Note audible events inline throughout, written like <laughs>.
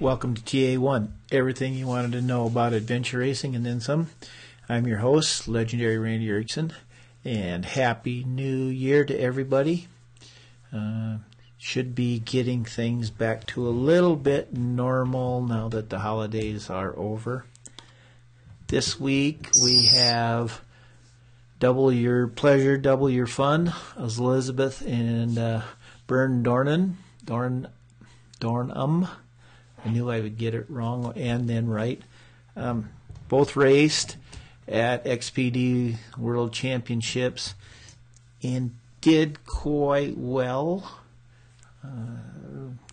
Welcome to TA1, everything you wanted to know about adventure racing and then some. I'm your host, legendary Randy Erickson, and Happy New Year to everybody. Uh, should be getting things back to a little bit normal now that the holidays are over. This week we have Double Your Pleasure, Double Your Fun, as Elizabeth and uh, Bern Dornan, Dorn, Dornum. I knew I would get it wrong and then right. Um, both raced at XPD World Championships and did quite well,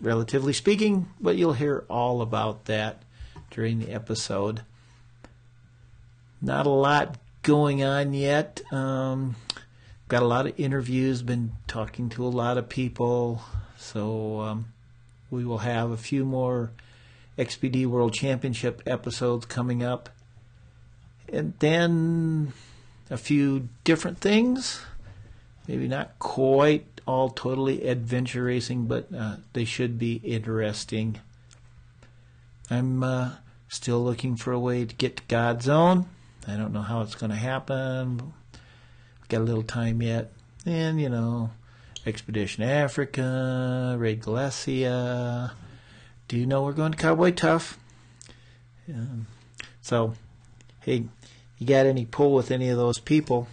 relatively speaking, but you'll hear all about that during the episode. Not a lot going on yet. Um, got a lot of interviews, been talking to a lot of people, so um, we will have a few more XPD World Championship episodes coming up. And then a few different things. Maybe not quite all totally adventure racing, but uh, they should be interesting. I'm uh, still looking for a way to get to Godzone. I don't know how it's going to happen. Got a little time yet. And, you know, Expedition Africa, Raid Galicia. Do you know we're going to Cowboy Tough? Um, so, hey, you got any pull with any of those people,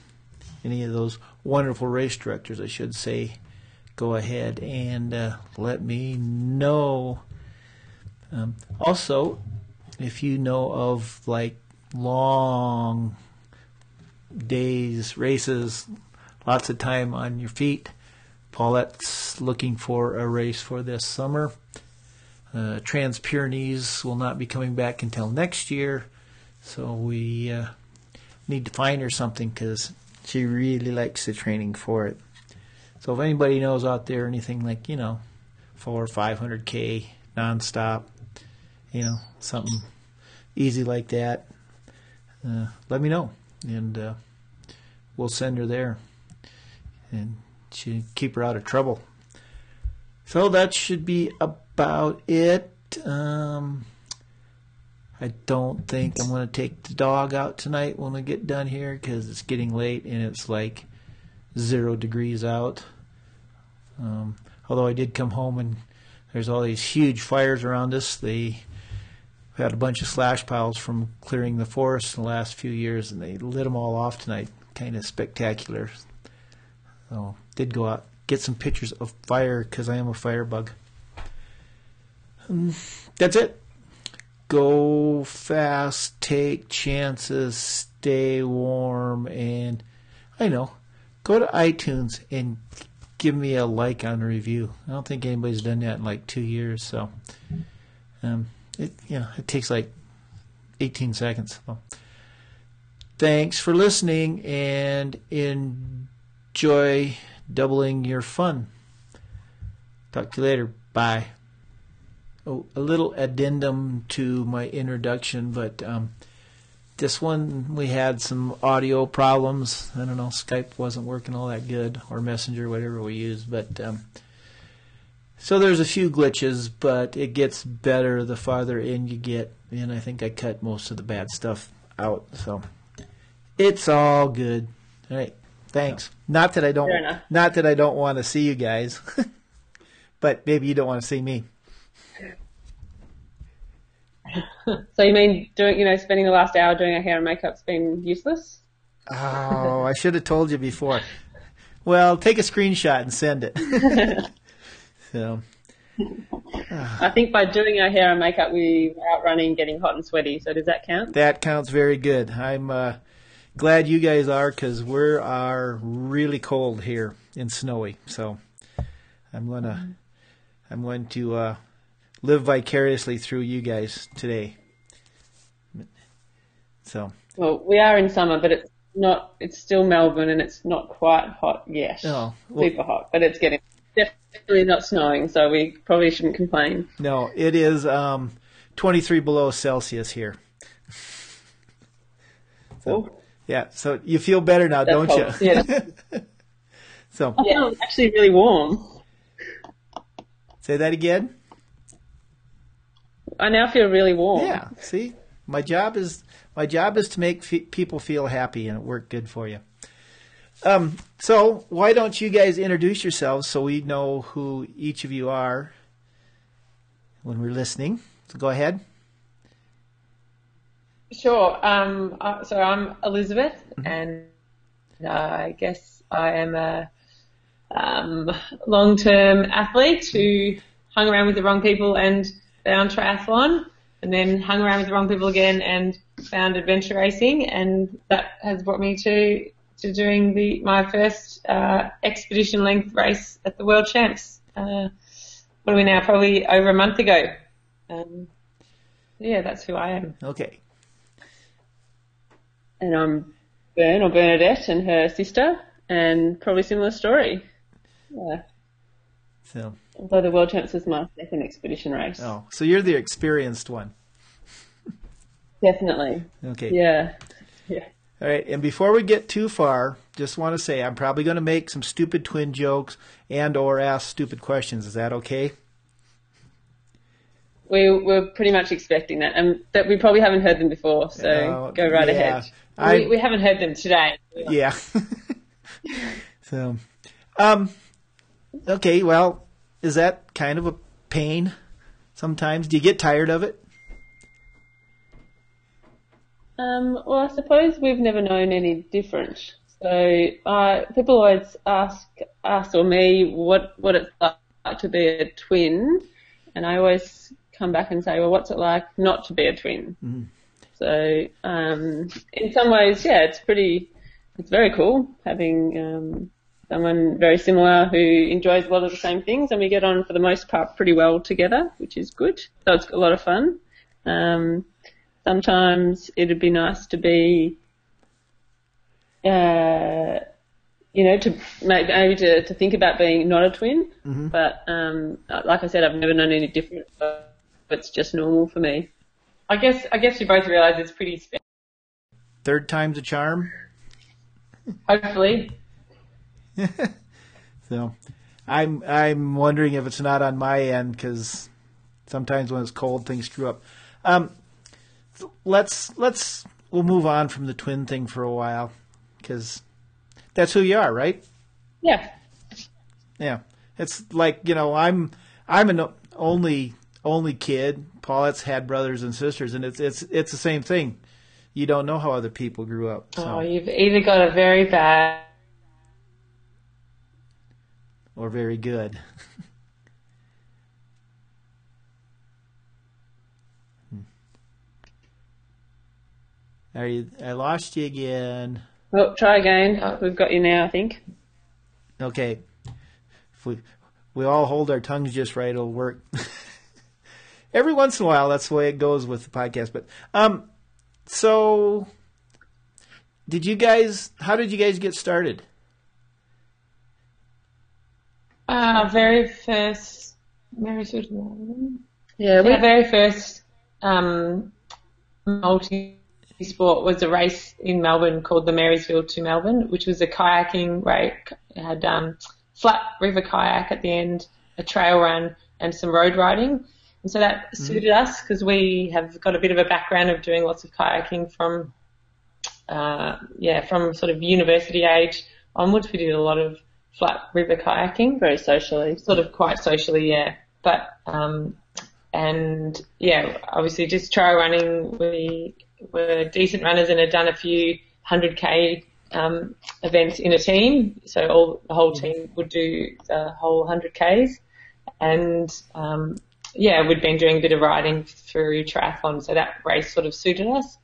any of those wonderful race directors, I should say, go ahead and uh, let me know. Um, also, if you know of like long days, races, lots of time on your feet, Paulette's looking for a race for this summer. Uh, Trans Pyrenees will not be coming back until next year, so we uh, need to find her something because she really likes the training for it. So if anybody knows out there anything like you know, four or five hundred k nonstop, you know, something easy like that, uh, let me know, and uh, we'll send her there, and she keep her out of trouble. So that should be about it. Um, I don't think I'm going to take the dog out tonight when we get done here because it's getting late and it's like zero degrees out. Um, although I did come home and there's all these huge fires around us. They had a bunch of slash piles from clearing the forest in the last few years, and they lit them all off tonight. Kind of spectacular. So did go out get some pictures of fire because I am a firebug. Um, that's it. Go fast, take chances, stay warm, and I know. Go to iTunes and give me a like on a review. I don't think anybody's done that in like two years, so um, it you know it takes like 18 seconds. Thanks for listening and enjoy doubling your fun. Talk to you later. Bye. Oh, a little addendum to my introduction, but um, this one we had some audio problems. I don't know, Skype wasn't working all that good, or Messenger, whatever we use. But um, so there's a few glitches, but it gets better the farther in you get, and I think I cut most of the bad stuff out. So it's all good. All right. Thanks. Not that I don't. Not that I don't want to see you guys, <laughs> but maybe you don't want to see me. <laughs> so you mean doing, you know, spending the last hour doing our hair and makeup's been useless? Oh, I should have told you before. Well, take a screenshot and send it. <laughs> so. I think by doing our hair and makeup, we were out running, getting hot and sweaty. So does that count? That counts very good. I'm. Uh, glad you guys are because we are really cold here and snowy. So I'm gonna I'm going to uh, live vicariously through you guys today. So well, we are in summer, but it's not. It's still Melbourne, and it's not quite hot yet. Oh, well, super hot, but it's getting. definitely not snowing, so we probably shouldn't complain. No, it is um, 23 below Celsius here. So, yeah, so you feel better now, That's don't cold. you? <laughs> Yeah. <laughs> so, I feel actually really warm. say that again. I now feel really warm. Yeah, see, my job is my job is to make fe- people feel happy, and it worked good for you. Um, so why don't you guys introduce yourselves so we know who each of you are when we're listening? So go ahead. Sure. Um, uh, so I'm Elizabeth, and uh, I guess I am a um, long-term athlete who hung around with the wrong people and found triathlon, and then hung around with the wrong people again and found adventure racing, and that has brought me to to doing the my first uh, expedition length race at the World Champs. Uh, what are we now? Probably over a month ago. Um, yeah, that's who I am. Okay. And I'm Bern or Bernadette and her sister, and probably similar story. Yeah. So Although the World Champs was my second expedition race. oh, so you're the experienced one. Definitely. Okay. Yeah. Yeah. All right, and before we get too far, just want to say I'm probably going to make some stupid twin jokes and or ask stupid questions. Is that okay? We were pretty much expecting that, and that we probably haven't heard them before. So Uh, go right yeah. ahead. I- we, we haven't heard them today. Yeah. <laughs> so, um, okay. Well, is that kind of a pain? Sometimes, do you get tired of it? Um, well, I suppose we've never known any different. So uh, people always ask us or me what what it's like to be a twin, and I always come back and say, well, what's it like not to be a twin? So um, in some ways, yeah, it's pretty, it's very cool having um, someone very similar who enjoys a lot of the same things, and we get on for the most part pretty well together, which is good. So it's a lot of fun. Um, sometimes it'd be nice to be, uh, you know, to maybe, maybe to, to think about being not a twin. But um, like I said, I've never known any different. So it's just normal for me. I guess I guess you both realise it's pretty special. Third time's a charm. Hopefully, <laughs> So, I'm I'm wondering if it's not on my end because sometimes when it's cold, things screw up. Um, let's let's we'll move on from the twin thing for a while because that's who you are, right? yeah. Yeah, it's like you know I'm I'm an only only kid. Paulette's had brothers and sisters, and it's it's it's the same thing. You don't know how other people grew up, so Oh, you've either got a very bad or very good. <laughs> Hmm. Are you? I lost you again. Oh, try again. Oh, we've got you now, I think. Okay, if we we all hold our tongues just right, it'll work. <laughs> Every once in a while, that's the way it goes with the podcast. But um, so did you guys? How did you guys get started? Our very first to Melbourne. Yeah, Our very first um, multi-sport was a race in Melbourne called the Marysville to Melbourne, which was a kayaking race. It had um, flat river kayak at the end, a trail run, and some road riding. And so that suited us because we have got a bit of a background of doing lots of kayaking from, uh, yeah, from sort of university age onwards. We did a lot of flat river kayaking very socially. sort of quite socially, yeah. But um, and yeah, obviously just trail running. We were decent runners and had done a few hundred k um, events in a team. So all the whole team would do the whole hundred k's, and um, yeah, we'd been doing a bit of riding through triathlon. So that race sort of suited us.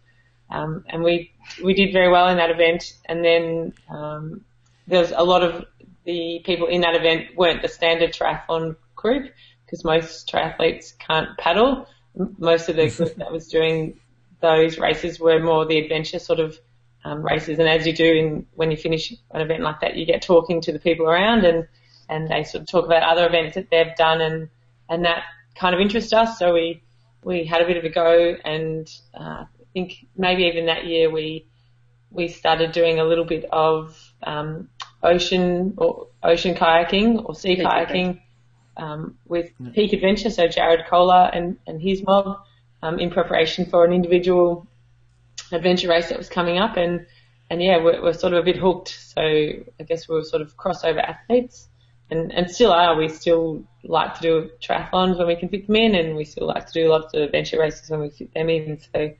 Um, and we we did very well in that event. And then um, there was a lot of the people in that event weren't the standard triathlon group because most triathletes can't paddle. Most of the <laughs> group that was doing those races were more the adventure sort of um, races. And as you do in, when you finish an event like that, you get talking to the people around and and they sort of talk about other events that they've done, and and that kind of interests us. So we we had a bit of a go, and uh, I think maybe even that year we we started doing a little bit of um, ocean or ocean kayaking or sea kayaking um, with Peak Adventure. So Jared Kohler and and his mob um, in preparation for an individual adventure race that was coming up, and and yeah, we're, we're sort of a bit hooked. So I guess we we're sort of crossover athletes, and and still are. We still like to do triathlons when we can fit them in, and we still like to do lots of adventure races when we fit them in. So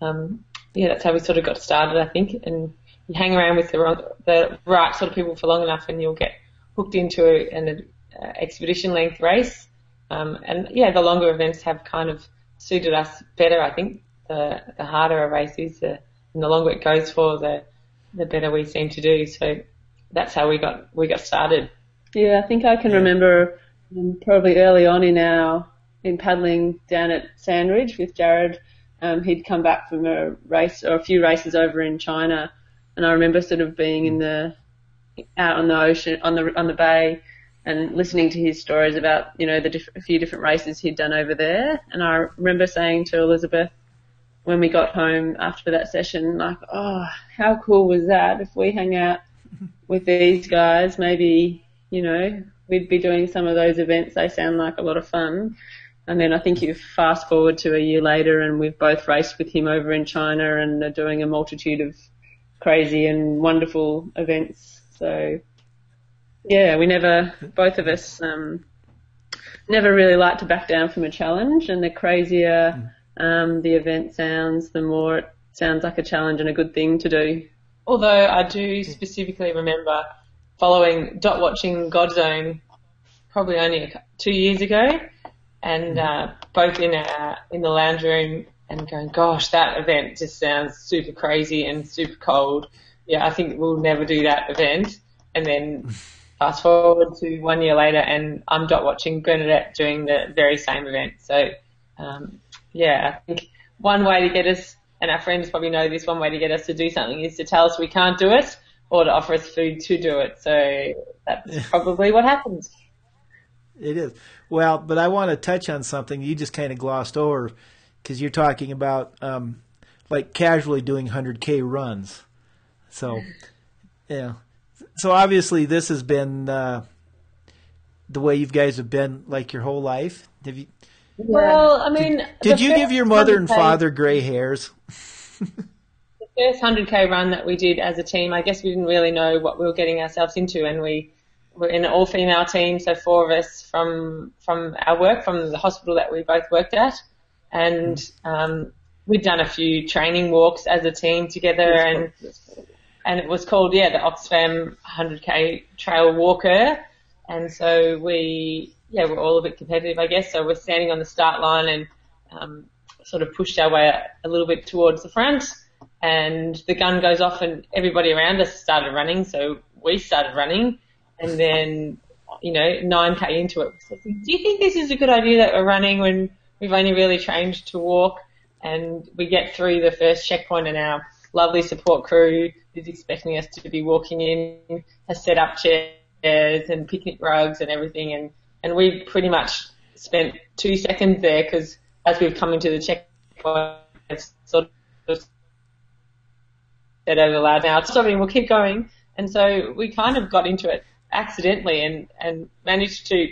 um, yeah, that's how we sort of got started, I think. And you hang around with the wrong, the right sort of people for long enough, and you'll get hooked into an uh, expedition length race. Um, and yeah, the longer events have kind of suited us better. I think the the harder a race is, the, and the longer it goes for, the the better we seem to do. So that's how we got we got started. Yeah, I think I can remember um, probably early on in our in paddling down at Sandridge with Jared. Um, he'd come back from a race or a few races over in China, and I remember sort of being in the out on the ocean on the on the bay and listening to his stories about you know the diff- a few different races he'd done over there. And I remember saying to Elizabeth when we got home after that session, like, oh, how cool was that? If we hang out <laughs> with these guys, maybe you know we'd be doing some of those events. They sound like a lot of fun. And then I think you fast forward to a year later and we've both raced with him over in China and are doing a multitude of crazy and wonderful events. So yeah, we never, both of us, um, never really like to back down from a challenge and the crazier, um, the event sounds, the more it sounds like a challenge and a good thing to do. Although I do specifically remember following dot watching Godzone probably only two years ago and uh, both in our in the lounge room and going, gosh, that event just sounds super crazy and super cold. Yeah, I think we'll never do that event. And then <laughs> fast forward to one year later, and I'm dot watching Bernadette doing the very same event. So, um, yeah, I think one way to get us, and our friends probably know this, one way to get us to do something is to tell us we can't do it or to offer us food to do it. So that's probably what happens. It is. Well, but I want to touch on something you just kind of glossed over because you're talking about um, like casually doing 100K runs. So, yeah. So obviously this has been uh, the way you guys have been like your whole life. Have you? Well, I mean, did, did you give your mother and father gray hairs? <laughs> the first 100k run that we did as a team, I guess we didn't really know what we were getting ourselves into, and we we're in an all-female team, so four of us from from our work, from the hospital that we both worked at, and um, we'd done a few training walks as a team together, and and it was called yeah the Oxfam 100k Trail Walker, and so we yeah we're all a bit competitive, I guess. So we're standing on the start line and um, sort of pushed our way a little bit towards the front, and the gun goes off, and everybody around us started running, so we started running. And then, you know, 9k into it. So do you think this is a good idea that we're running when we've only really trained to walk and we get through the first checkpoint and our lovely support crew is expecting us to be walking in, has set up chairs and picnic rugs and everything and, and we've pretty much spent two seconds there because as we've come into the checkpoint, it's sort of said over loud now, stopping, we'll keep going. And so we kind of got into it accidentally and, and managed to,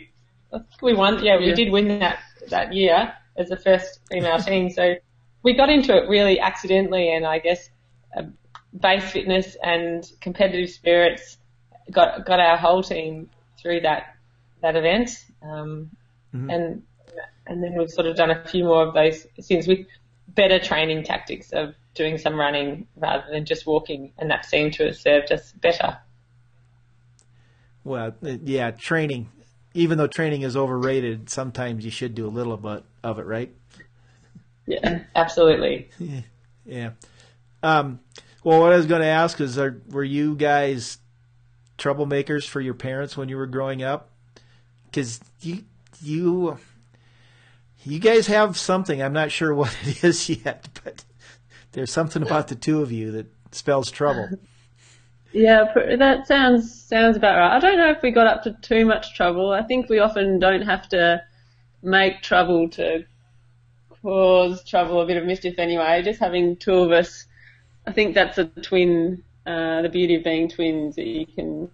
we won, yeah, we yeah. did win that, that year as the first female team. So we got into it really accidentally and I guess uh, base fitness and competitive spirits got, got our whole team through that, that event. Um, mm-hmm. and, and then we've sort of done a few more of those since with better training tactics of doing some running rather than just walking and that seemed to have served us better. Well, uh, yeah, training. Even though training is overrated, sometimes you should do a little bit of it, right? Yeah, absolutely. <laughs> yeah. Um, well, what I was going to ask is, are, were you guys troublemakers for your parents when you were growing up? Because you, you, you guys have something. I'm not sure <laughs> what it is yet, but there's something about the two of you that spells trouble. Yeah, that sounds sounds about right. I don't know if we got up to too much trouble. I think we often don't have to make trouble to cause trouble, a bit of mischief anyway. Just having two of us, I think that's a twin. Uh, the beauty of being twins that you can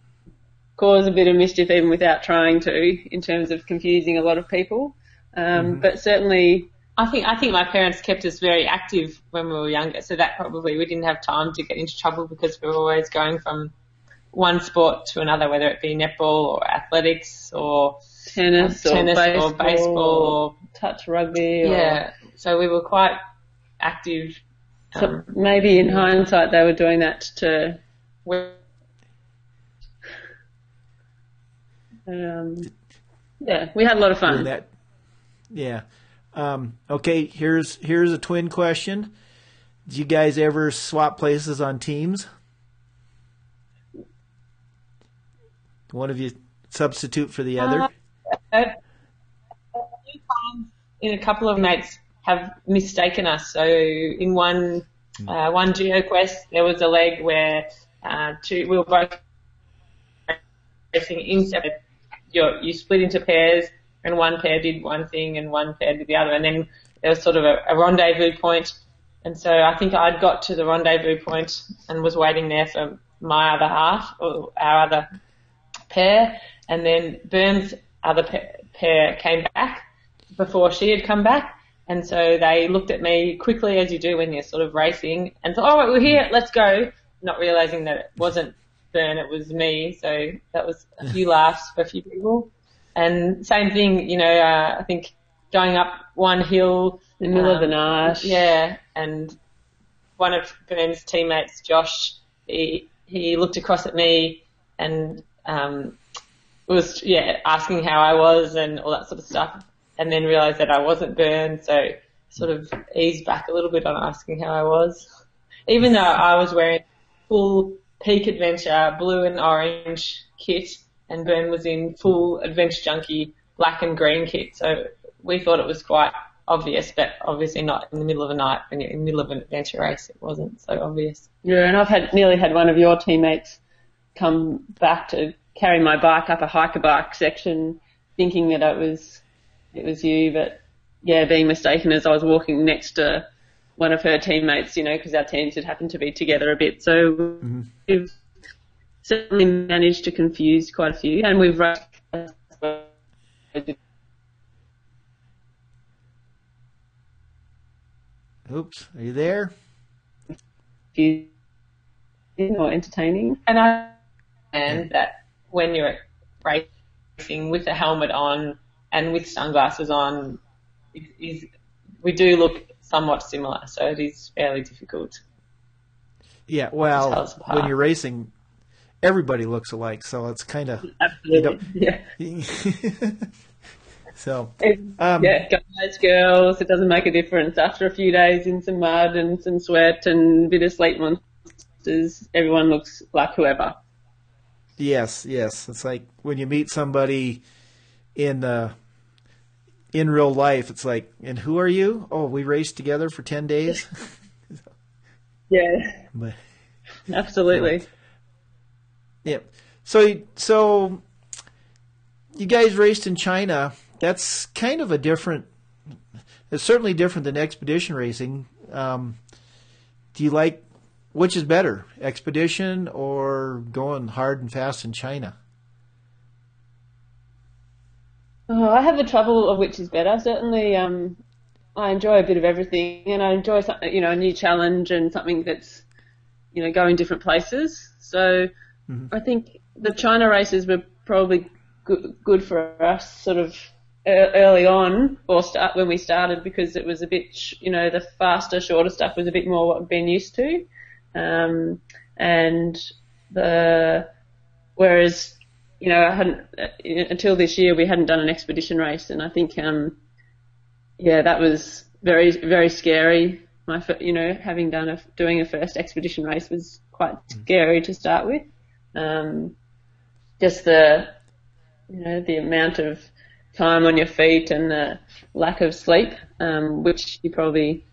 cause a bit of mischief even without trying to, in terms of confusing a lot of people. Um, mm-hmm. But certainly I think I think my parents kept us very active when we were younger, so that probably we didn't have time to get into trouble because we were always going from one sport to another, whether it be netball or athletics or tennis, or, tennis baseball, or baseball or touch rugby. Or, yeah, so we were quite active. So um, maybe in hindsight they were doing that to. Um, yeah, we had a lot of fun. That, yeah. Um, okay, here's here's a twin question. Do you guys ever swap places on teams? One of you substitute for the other? Uh, in a couple of mates have mistaken us. So in one hmm. uh, one GeoQuest, there was a leg where uh, two, we were both racing in separate. You split into pairs and one pair did one thing and one pair did the other. And then there was sort of a, a rendezvous point. And so I think I'd got to the rendezvous point and was waiting there for my other half or our other pair. And then Bern's other pair came back before she had come back. And so they looked at me quickly as you do when you're sort of racing and thought, all right, we're here, let's go. Not realizing that it wasn't Bern, it was me. So that was a few laughs for a few people. And same thing, you know, uh, I think going up one hill in the middle um, of the um, night. Yeah, and one of Bern's teammates, Josh, he he looked across at me and um, was yeah asking how I was and all that sort of stuff, and then realised that I wasn't Bern, so sort of eased back a little bit on asking how I was, even though I was wearing full peak adventure blue and orange kit and Bern was in full Adventure Junkie black and green kit. So we thought it was quite obvious, but obviously not in the middle of the night when you're in the middle of an adventure race. It wasn't so obvious. Yeah, and I've had nearly had one of your teammates come back to carry my bike up a hiker bike section, thinking that it was it was you, but yeah, being mistaken as I was walking next to one of her teammates, you know, because our teams had happened to be together a bit. So mm-hmm certainly managed to confuse quite a few, and we've run. Oops, are you there? Or entertaining. And I and that when you're racing with a helmet on and with sunglasses on, is we do look somewhat similar, so it is fairly difficult. Yeah, well, when you're racing, everybody looks alike, so it's kind of absolutely yeah. <laughs> so um, yeah, guys, girls, it doesn't make a difference. After a few days in some mud and some sweat and a bit of sleep monsters, everyone looks like whoever. Yes, yes. It's like when you meet somebody in uh, in real life. It's like, and who are you? Oh, we raced together for ten days. <laughs> yeah, but, absolutely. Yeah. So so you guys raced in China. That's kind of a different. It's certainly different than expedition racing. Um, do you like which is better, expedition or going hard and fast in China? Oh, I have the trouble of which is better. Certainly, um, I enjoy a bit of everything, and I enjoy something, you know, a new challenge and something that's, you know, going different places. So Mm-hmm. I think the China races were probably good, good for us sort of early on or start when we started because it was a bit, you know, the faster, shorter stuff was a bit more what we've been used to. Um, and the, whereas, you know, I hadn't, uh, until this year we hadn't done an expedition race and I think, um, yeah, that was very, very scary. My, you know, having done a, doing a first expedition race was quite mm-hmm. scary to start with. Um, just the, you know, the amount of time on your feet and the lack of sleep, um, which you probably,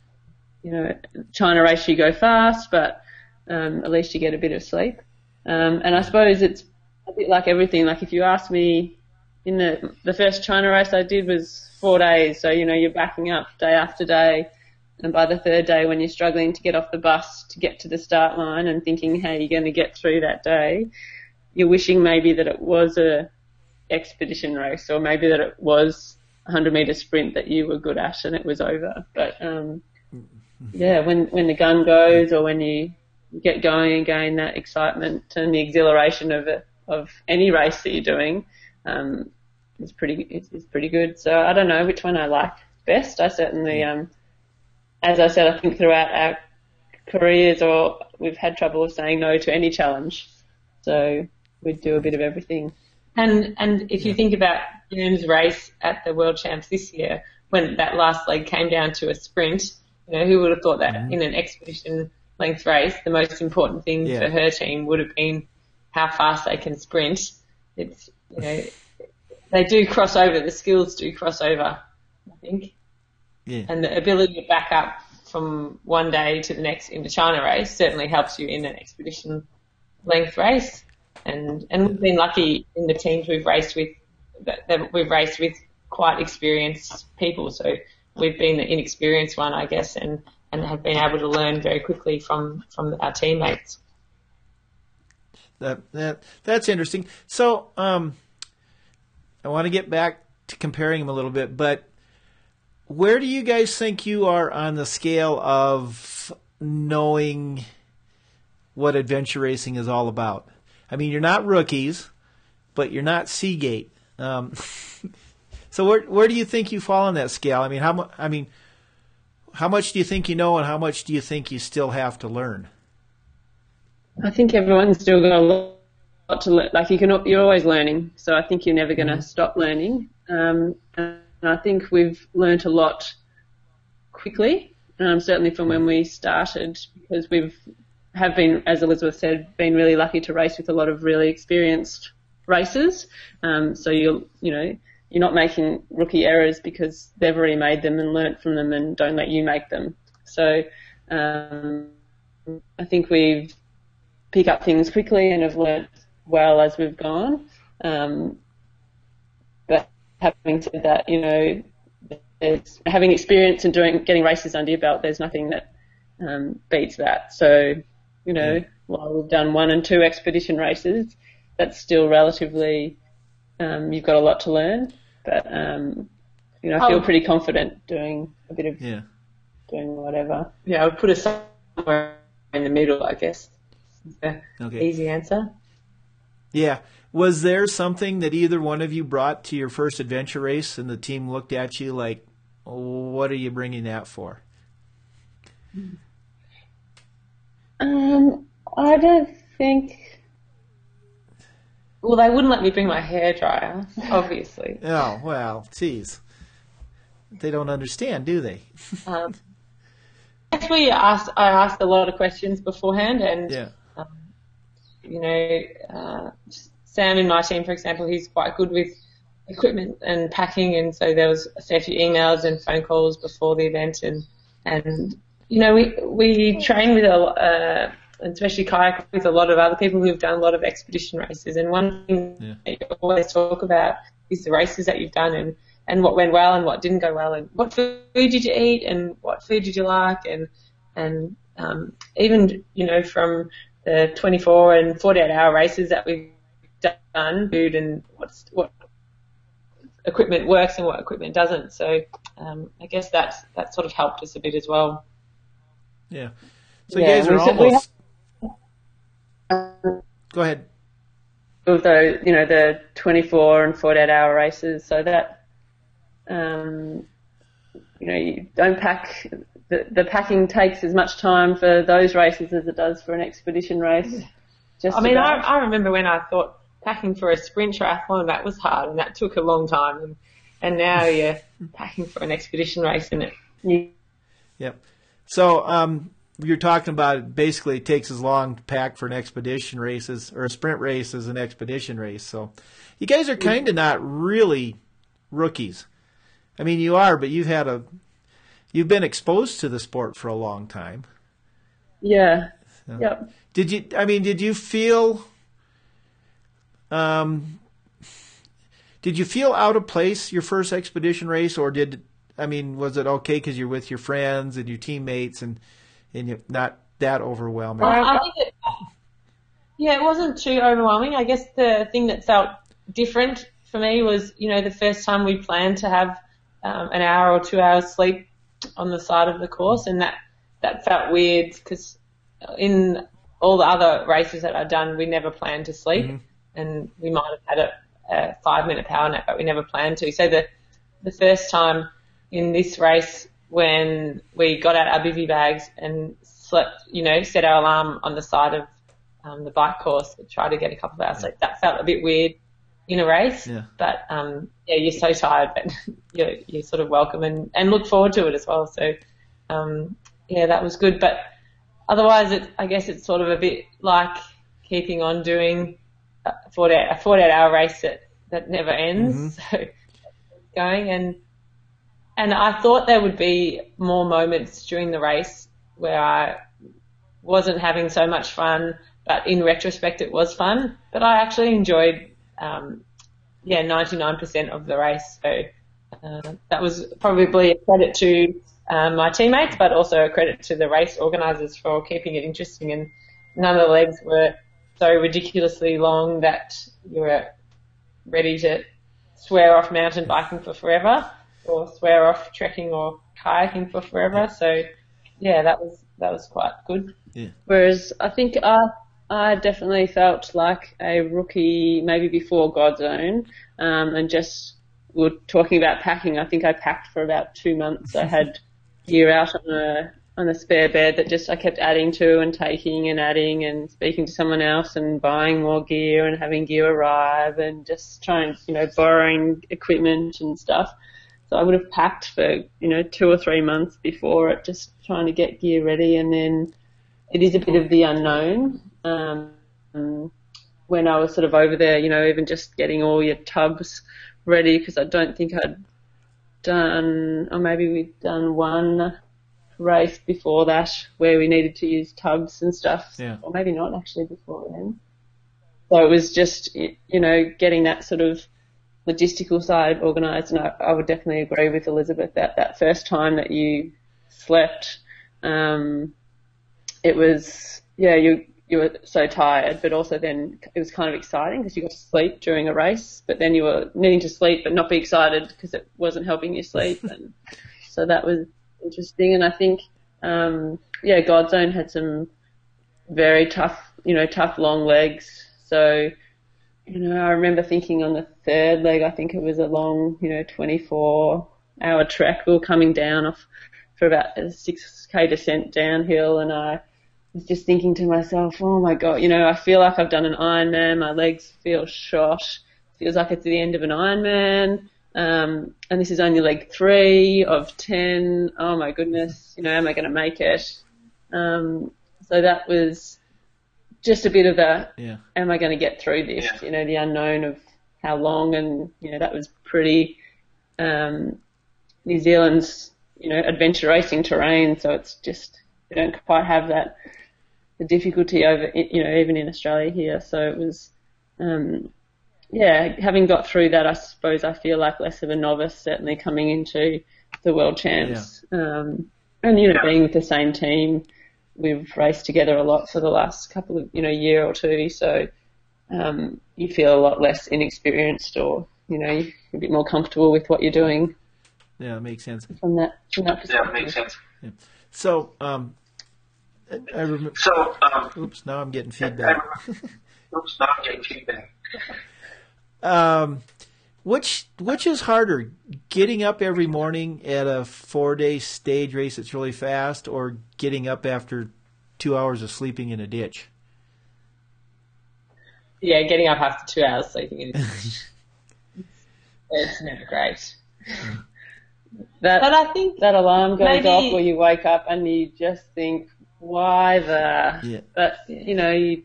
you know, China race you go fast, but um, at least you get a bit of sleep. Um, and I suppose it's a bit like everything. Like if you ask me, in the the first China race I did was four days, so you know you're backing up day after day, and by the third day when you're struggling to get off the bus to get to the start line and thinking how you're going to get through that day, you're wishing maybe that it was a expedition race or maybe that it was a 100 meter sprint that you were good at and it was over. But um, yeah, when when the gun goes or when you get going and gain that excitement and the exhilaration of it, of any race that you're doing, um, is pretty it's, it's pretty good. So I don't know which one I like best. I certainly, um, as I said, I think throughout our careers, or we've had trouble of saying no to any challenge. So we do a bit of everything. And and if you think about Bern's race at the World Champs this year, when that last leg came down to a sprint, you know, who would have thought that mm-hmm. in an expedition length race, the most important thing yeah. for her team would have been how fast they can sprint. It's you know they do cross over. The skills do cross over, I think. Yeah. And the ability to back up from one day to the next in the China race certainly helps you in an expedition length race. And and we've been lucky in the teams we've raced with that, that we've raced with quite experienced people. So we've been the inexperienced one, I guess, and and have been able to learn very quickly from from our teammates. That that that's interesting. So um, I want to get back to comparing them a little bit, but where do you guys think you are on the scale of knowing what adventure racing is all about? I mean, you're not rookies, but you're not Seagate. Um, <laughs> so where where do you think you fall on that scale? I mean, how I mean, how much do you think you know, and how much do you think you still have to learn? I think everyone's still got a lot to learn. Like you can, you're always learning. So I think you're never going to mm-hmm. stop learning. Um, and I think we've learned a lot quickly. Um, certainly from when we started, because we've have been, as Elizabeth said, been really lucky to race with a lot of really experienced racers. Um, so you'll, you know, you're not making rookie errors because they've already made them and learnt from them, and don't let you make them. So um, I think we've picked up things quickly and have learnt well as we've gone. Um, but having said that, you know, having experience and doing getting races under your belt, there's nothing that um, beats that. So, you know, yeah. while we've done one and two expedition races, that's still relatively um, you've got a lot to learn. But um, you know, I feel oh. pretty confident doing a bit of yeah. doing whatever. Yeah, I would put it somewhere in the middle, I guess. Okay. Easy answer. Yeah. Was there something that either one of you brought to your first adventure race and the team looked at you like, what are you bringing that for? Um, I don't think. Well, they wouldn't let me bring my hair dryer, <laughs> obviously. oh well, geez, they don't understand, do they? um, actually, asked I asked a lot of questions beforehand, and yeah you know, uh, Sam in my team, for example, he's quite good with equipment and packing, and so there was a fair few emails and phone calls before the event, and and you know we we train with a uh, especially kayak with a lot of other people who've done a lot of expedition races, and one thing yeah. that you always talk about is the races that you've done and and what went well and what didn't go well, and what food did you eat and what food did you like, and and um, even you know from the 24 and 48 hour races that we've done, food and what's, what equipment works and what equipment doesn't. So um, I guess that's that sort of helped us a bit as well. Yeah. So yeah, you guys are almost. Go ahead. Although you know the 24 and 48 hour races, so that um, you know you don't pack the, the packing takes as much time for those races as it does for an expedition race. Just I mean, I, I remember when I thought packing for a sprint triathlon that was hard and that took a long time, and, and now you're packing for an expedition race, and it. <laughs> Yeah. Yep. So um, you're talking about basically it takes as long to pack for an expedition race or a sprint race as an expedition race. So you guys are kind of not really rookies. I mean, you are, but you've had a you've been exposed to the sport for a long time. Yeah. So, yep. Did you? I mean, did you feel Um, did you feel out of place your first expedition race, or did I mean was it okay because you're with your friends and your teammates and and not that overwhelming? Well, it, yeah, it wasn't too overwhelming. I guess the thing that felt different for me was, you know, the first time we planned to have um, an hour or two hours sleep on the side of the course, and that that felt weird because in all the other races that I've done, we never planned to sleep, mm-hmm. and we might have had a, a five minute power nap, but we never planned to. So the the first time in this race when we got out our bivy bags and slept, you know, set our alarm on the side of um, the bike course to try to get a couple of hours sleep. That felt a bit weird in a race, yeah. but um, yeah, you're so tired, but <laughs> you're, you're sort of welcome and, and look forward to it as well. So um, yeah, that was good. But otherwise, it, I guess it's sort of a bit like keeping on doing a 48, a 48 hour race that, that never ends. Mm-hmm. <laughs> So going and, and I thought there would be more moments during the race where I wasn't having so much fun, but in retrospect it was fun. But I actually enjoyed, um, yeah, 99% of the race. So, uh, that was probably a credit to um, my teammates, but also a credit to the race organisers for keeping it interesting. And none of the legs were so ridiculously long that you were ready to swear off mountain biking for forever or swear off trekking or kayaking for forever. So yeah, that was that was quite good. Yeah. Whereas I think I I definitely felt like a rookie maybe before Godzone, um, and just we're talking about packing. I think I packed for about two months. I had <laughs> gear out on a on a spare bed that just I kept adding to and taking and adding and speaking to someone else and buying more gear and having gear arrive and just trying, you know, borrowing equipment and stuff. So I would have packed for, you know, two or three months before it, just trying to get gear ready. And then it is a bit of the unknown. Um, when I was sort of over there, you know, even just getting all your tubs ready because I don't think I'd done, or maybe we'd done one race before that where we needed to use tubs and stuff. Yeah. Or maybe not actually before then. So it was just, you know, getting that sort of logistical side organised. And I, I, would definitely agree with Elizabeth that that first time that you slept, um, it was, yeah, you, you were so tired, but also then it was kind of exciting because you got to sleep during a race, but then you were needing to sleep but not be excited because it wasn't helping you sleep. <laughs> And so that was interesting. And I think, um, yeah, Godzone had some very tough, you know, tough long legs. So, you know, I remember thinking on the third leg, I think it was a long, you know, 24 hour trek. We were coming down off for about a 6k descent downhill and I, was just thinking to myself, oh my god, you know, I feel like I've done an Ironman. My legs feel shot. Feels like it's the end of an Ironman. Um, and this is only leg three of ten. Oh my goodness, you know, am I going to make it? Um, so that was just a bit of a, yeah. am I going to get through this? Yeah. You know, the unknown of how long, and you know, that was pretty um, New Zealand's, you know, adventure racing terrain. So it's just we don't quite have that the difficulty over, you know, even in Australia here. So it was, um, yeah, having got through that, I suppose I feel like less of a novice, certainly coming into the world champs. Yeah. Um, and, you know, being with the same team, we've raced together a lot for the last couple of, you know, year or two. So, um, you feel a lot less inexperienced or, you know, you're a bit more comfortable with what you're doing. Yeah, it makes sense. From that, from that perspective. Yeah, it makes sense. Yeah. So, um, I remember. So, um, oops, now I'm getting feedback. oops, now I'm getting feedback. <laughs> um, which which is harder, getting up every morning at a four day stage race that's really fast, or getting up after two hours of sleeping in a ditch? Yeah, getting up after two hours sleeping in a ditch. it's never great. That, but I think that alarm goes maybe, off, or you wake up and you just think, why the, yeah. but you know, you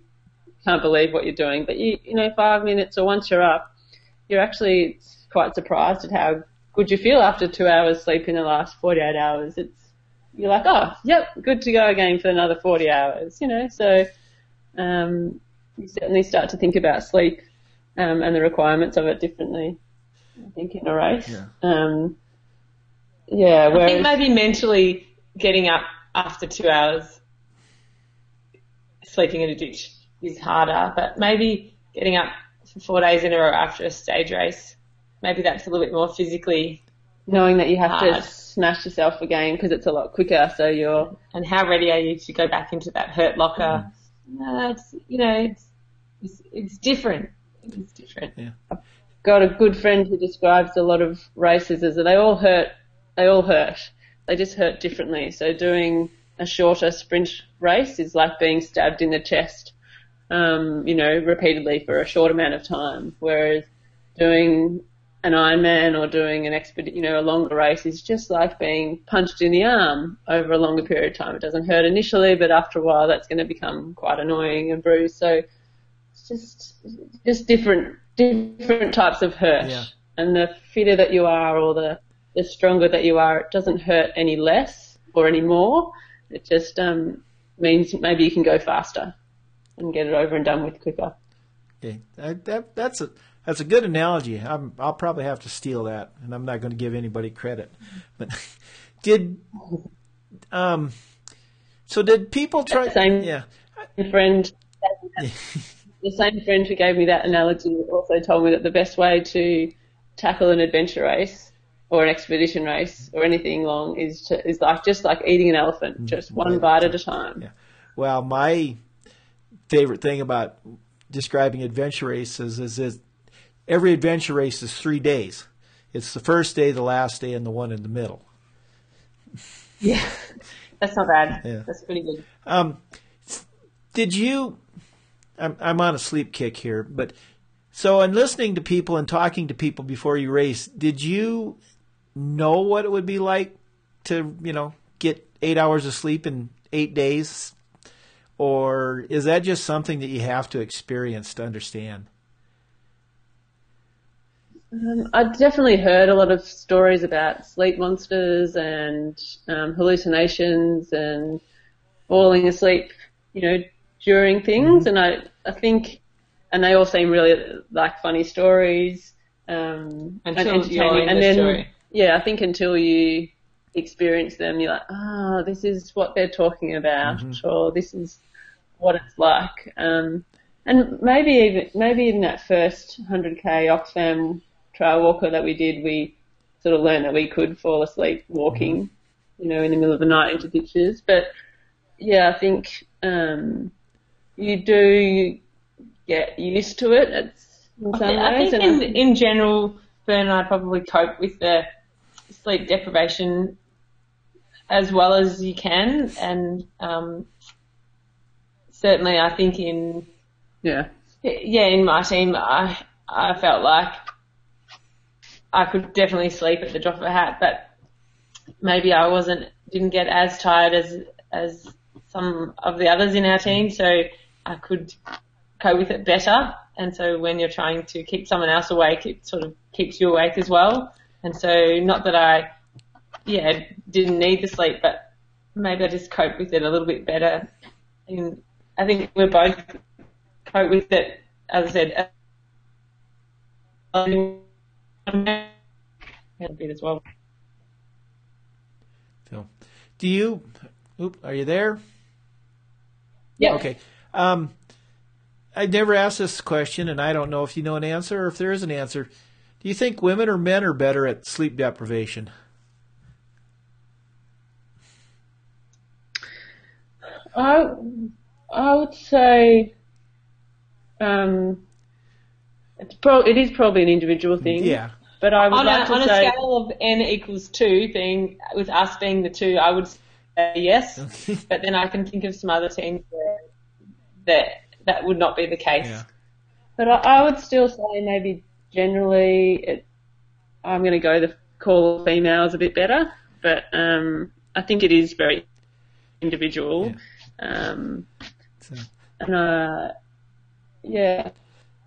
can't believe what you're doing. But you, you know, five minutes or once you're up, you're actually quite surprised at how good you feel after two hours sleep in the last 48 hours. It's, you're like, oh, yep, good to go again for another 40 hours, you know, so, um, you certainly start to think about sleep, um, and the requirements of it differently. I think in a race. Yeah. Um, yeah. I think maybe mentally getting up after two hours sleeping in a ditch is harder, but maybe getting up for four days in a row after a stage race, maybe that's a little bit more physically knowing that you have Hard. to smash yourself again because it's a lot quicker, so you're and how ready are you to go back into that hurt locker? No, it's, you know, it's, it's, it's different. It's different. got a good friend who describes a lot of races as they all hurt. They all hurt. They just hurt differently. So doing a shorter sprint race is like being stabbed in the chest, um, you know, repeatedly for a short amount of time. Whereas doing an Ironman or doing an exped, you know, a longer race is just like being punched in the arm over a longer period of time. It doesn't hurt initially, but after a while, that's going to become quite annoying and bruised. So it's just just different different types of hurt. Yeah. And the fitter that you are or the the stronger that you are, it doesn't hurt any less or any more. It just um, means maybe you can go faster and get it over and done with quicker. Okay, that, that, that's a that's a good analogy. I'm, I'll probably have to steal that, and I'm not going to give anybody credit. But <laughs> did um, so did people try? Same. Yeah, friend, <laughs> the same friend who gave me that analogy also told me that the best way to tackle an adventure race or an expedition race or anything long is to, is like just like eating an elephant, just one bite at a time. Yeah. Well, my favorite thing about describing adventure races is that every adventure race is three days. It's the first day, the last day, and the one in the middle. Yeah. That's not bad. Yeah. That's pretty good. Um, did you? I'm, I'm on a sleep kick here, but so in listening to people and talking to people before you race, did you know what it would be like to you know get eight hours of sleep in eight days, or is that just something that you have to experience to understand? Um, I definitely heard a lot of stories about sleep monsters and um, hallucinations and falling asleep, you know, during things. And I, I think, and they all seem really like funny stories. Um, and entertaining. in and the then, story. yeah, I think until you experience them, you're like, ah, this is what they're talking about, or this is what it's like. Um, and maybe even maybe even that first 100k Oxfam trail walker that we did, we sort of learned that we could fall asleep walking, you know, in the middle of the night into ditches. But yeah, I think um, you do get used to it. It's in some I ways, think in, in general, Bern and I probably cope with the sleep deprivation as well as you can, and um, certainly I think in yeah, yeah in my team I I felt like I could definitely sleep at the drop of a hat, but maybe I wasn't didn't get as tired as as some of the others in our team, so I could cope with it better. And so when you're trying to keep someone else awake, it sort of keeps you awake as well. And so not that I, yeah, didn't need the sleep, but maybe I just cope with it a little bit better. And I think we're both cope with it, as I said, a bit as well. Phil, do you? Oop, are you there? Yeah. Okay. Um, I've never asked this question, and I don't know if you know an answer or if there is an answer. Do you think women or men are better at sleep deprivation? I I would say um, it's pro- it is probably an individual thing. Yeah. But I would On, like a, to on a scale of n equals two, being with us being the two, I would say yes. <laughs> but then I can think of some other teams where that that would not be the case. Yeah. But I, I would still say maybe generally it, I'm going to go the call females a bit better, but um, I think it is very individual. Um, So- and uh, yeah,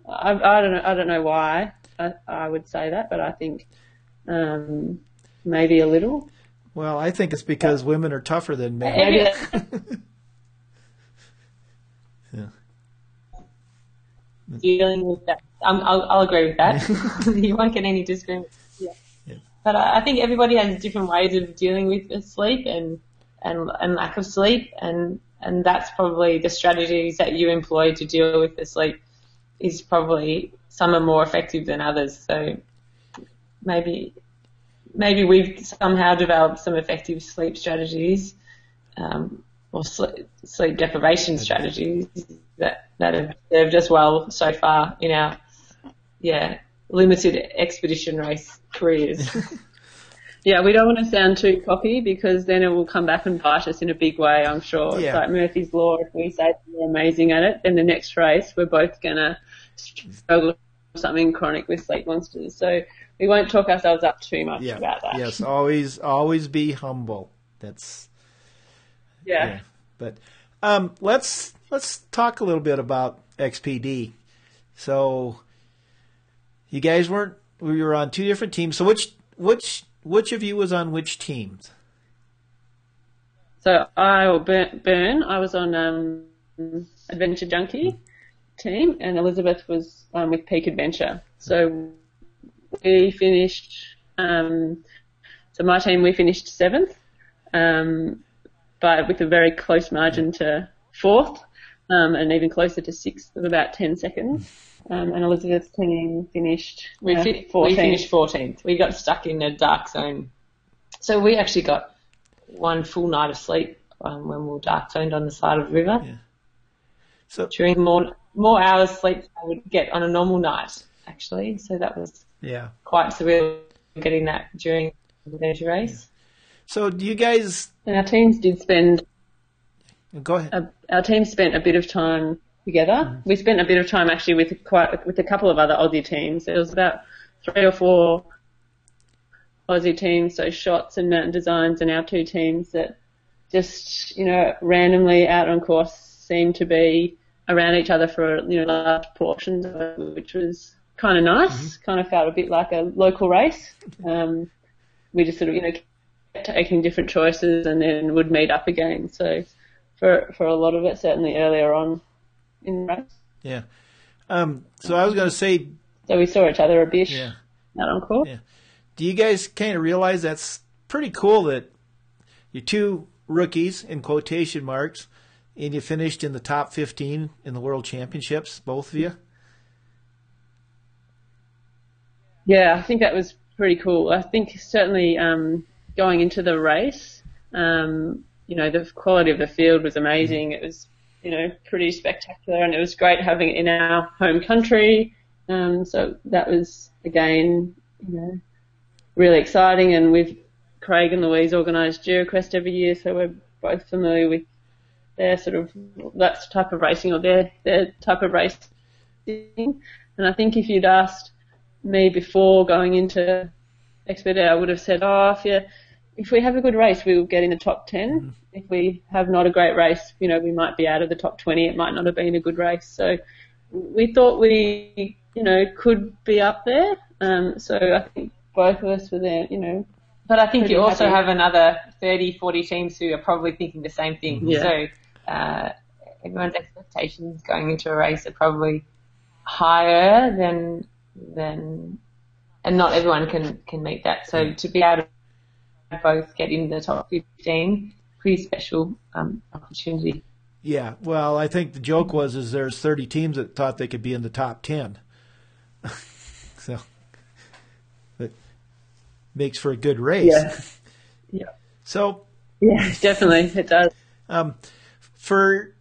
I, I don't know. I don't know why I, I would say that, but I think um, maybe a little. Well, I think it's because women are tougher than men. Maybe <laughs> Dealing with that Um, I'll, I'll agree with that. <laughs> you won't get any disagreement. Yeah. But I, I think everybody has different ways of dealing with sleep and, and, and lack of sleep and, and that's probably the strategies that you employ to deal with the sleep is probably some are more effective than others. So maybe maybe we've somehow developed some effective sleep strategies um, or sleep, sleep deprivation strategies that that have served us well so far in our yeah limited expedition race careers. <laughs> Yeah, we don't want to sound too cocky because then it will come back and bite us in a big way, I'm sure. Yeah. It's like Murphy's Law. If we say we're amazing at it, then the next race we're both going to struggle something chronic with sleep monsters. So we won't talk ourselves up too much Yeah. about that. Yes, always always be humble. That's Yeah. yeah. But um, let's let's talk a little bit about XPD. So you guys weren't we were on two different teams. So which which which of you was on which teams? So I or Bern, Bern I was on um, Adventure Junkie team, and Elizabeth was um, with Peak Adventure. So we finished. Um, so my team we finished seventh, um, but with a very close margin to fourth, um, and even closer to sixth of about ten seconds. Um, and Elizabeth's team finished We, uh, fi- 14th. we finished 14th. We got stuck in a dark zone. So we actually got one full night of sleep um, when we were dark zoned on the side of the river. Yeah. So During more more hours sleep than I would get on a normal night, actually. So that was yeah. quite surreal getting that during the energy race. So do you guys And our teams did spend go ahead? uh, our team spent a bit of time together. We spent a bit of time actually with quite with a couple of other Aussie teams. There was about three or four Aussie teams, so shots and mountain designs, and our two teams that just you know randomly out on course seemed to be around each other for you know large portions, of it, which was kind of nice. Kind of felt a bit like a local race. Um, we just sort of you know kept taking different choices and then would meet up again. So for for a lot of it, certainly earlier on in the race. Yeah. Um, so I was going to say, So we saw each other a bit yeah. out on. Yeah. Do you guys kind of realize that's pretty cool that you're two rookies in quotation marks, and you finished in the top 15 in the World Championships, both of you? Yeah, I think that was pretty cool. I think certainly um, going into the race, um, you know, the quality of the field was amazing. It was, you know, pretty spectacular, and it was great having it in our home country. Um, so that was again, you know, really exciting. And we've Craig and Louise organise GeoQuest every year, so we're both familiar with their sort of that type of racing or their their type of racing. And I think if you'd asked me before going into Expeditor, I would have said, oh, if you, if we have a good race, we will get in the top 10. If we have not a great race, you know, we might be out of the top 20. It might not have been a good race. So we thought we, you know, could be up there. Um, so I think both of us were there, you know. But I think Pretty you also happy. have another 30, 40 teams who are probably thinking the same thing. Yeah. So uh, everyone's expectations going into a race are probably higher than than, and not everyone can can meet that. So to be able to both get in the top 15, pretty special um, opportunity. Yeah. Well, I think the joke was is there's 30 teams that thought they could be in the top 10. <laughs> so that makes for a good race. Yeah. Yeah. <laughs> So Yeah, definitely. It does. Um, for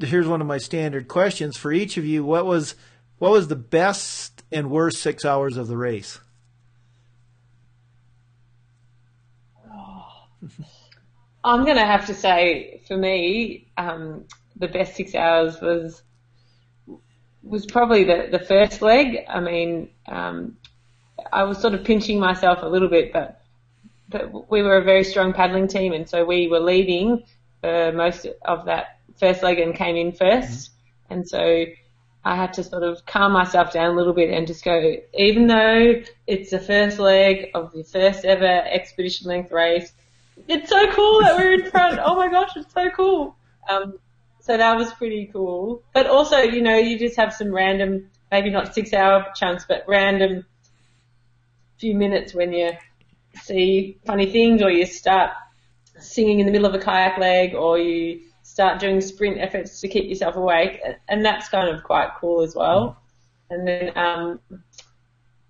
here's one of my standard questions for each of you. What was what was the best and worst six hours of the race? <sighs> I'm going to have to say, for me, um, the best six hours was was probably the, the first leg. I mean, um, I was sort of pinching myself a little bit, but but we were a very strong paddling team, and so we were leading for most of that first leg and came in 1st and so I had to sort of calm myself down a little bit and just go, even though it's the first leg of the first ever expedition length race, it's so cool that we're in front. Oh my gosh, it's so cool. Um, so that was pretty cool. But also, you know, you just have some random maybe not six hour chunks, but random few minutes when you see funny things or you start singing in the middle of a kayak leg or you start doing sprint efforts to keep yourself awake. And that's kind of quite cool as well. And then, um,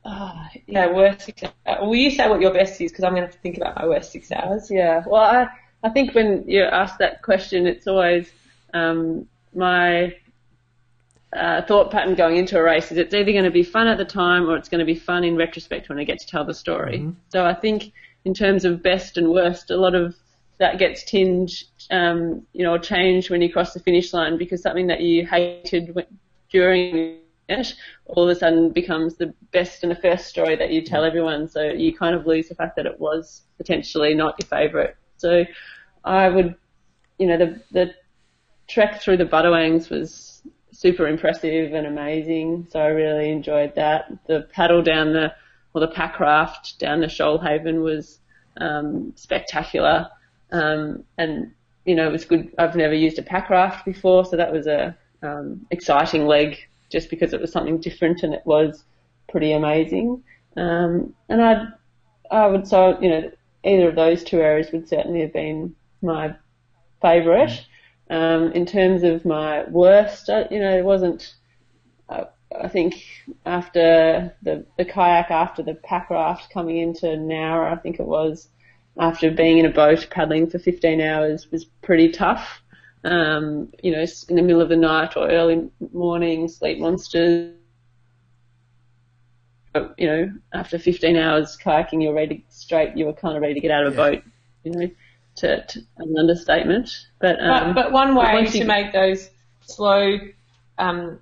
oh, yeah, worst six hours. Will you say what your best is? Because I'm going to have to think about my worst six hours. Yeah. Well, I, I think when you ask that question, it's always um, my uh, thought pattern going into a race is it's either going to be fun at the time or it's going to be fun in retrospect when I get to tell the story. Mm-hmm. So I think in terms of best and worst, a lot of that gets tinged, um, you know, changed when you cross the finish line because something that you hated during it all of a sudden becomes the best and the first story that you tell everyone. So you kind of lose the fact that it was potentially not your favourite. So I would, you know, the the trek through the Budawangs was super impressive and amazing. So I really enjoyed that. The paddle down the or the pack raft down the Shoalhaven was um, spectacular. Um, and you know, it was good. I've never used a pack raft before, so that was a um, exciting leg just because it was something different and it was pretty amazing. Um, and I'd, I would so you know either of those two areas would certainly have been my favourite. Um, in terms of my worst, uh, you know, it wasn't. Uh, I think after the the kayak, after the pack raft coming into Nowra, I think it was after being in a boat paddling for 15 hours was pretty tough. Um, you know, in the middle of the night or early morning, sleep monsters. But, You know, after 15 hours kayaking, you're ready to straight. You were kind of ready to get out of a yeah. boat. You know, to, to an understatement. But, um, but, but one way to make those slow um,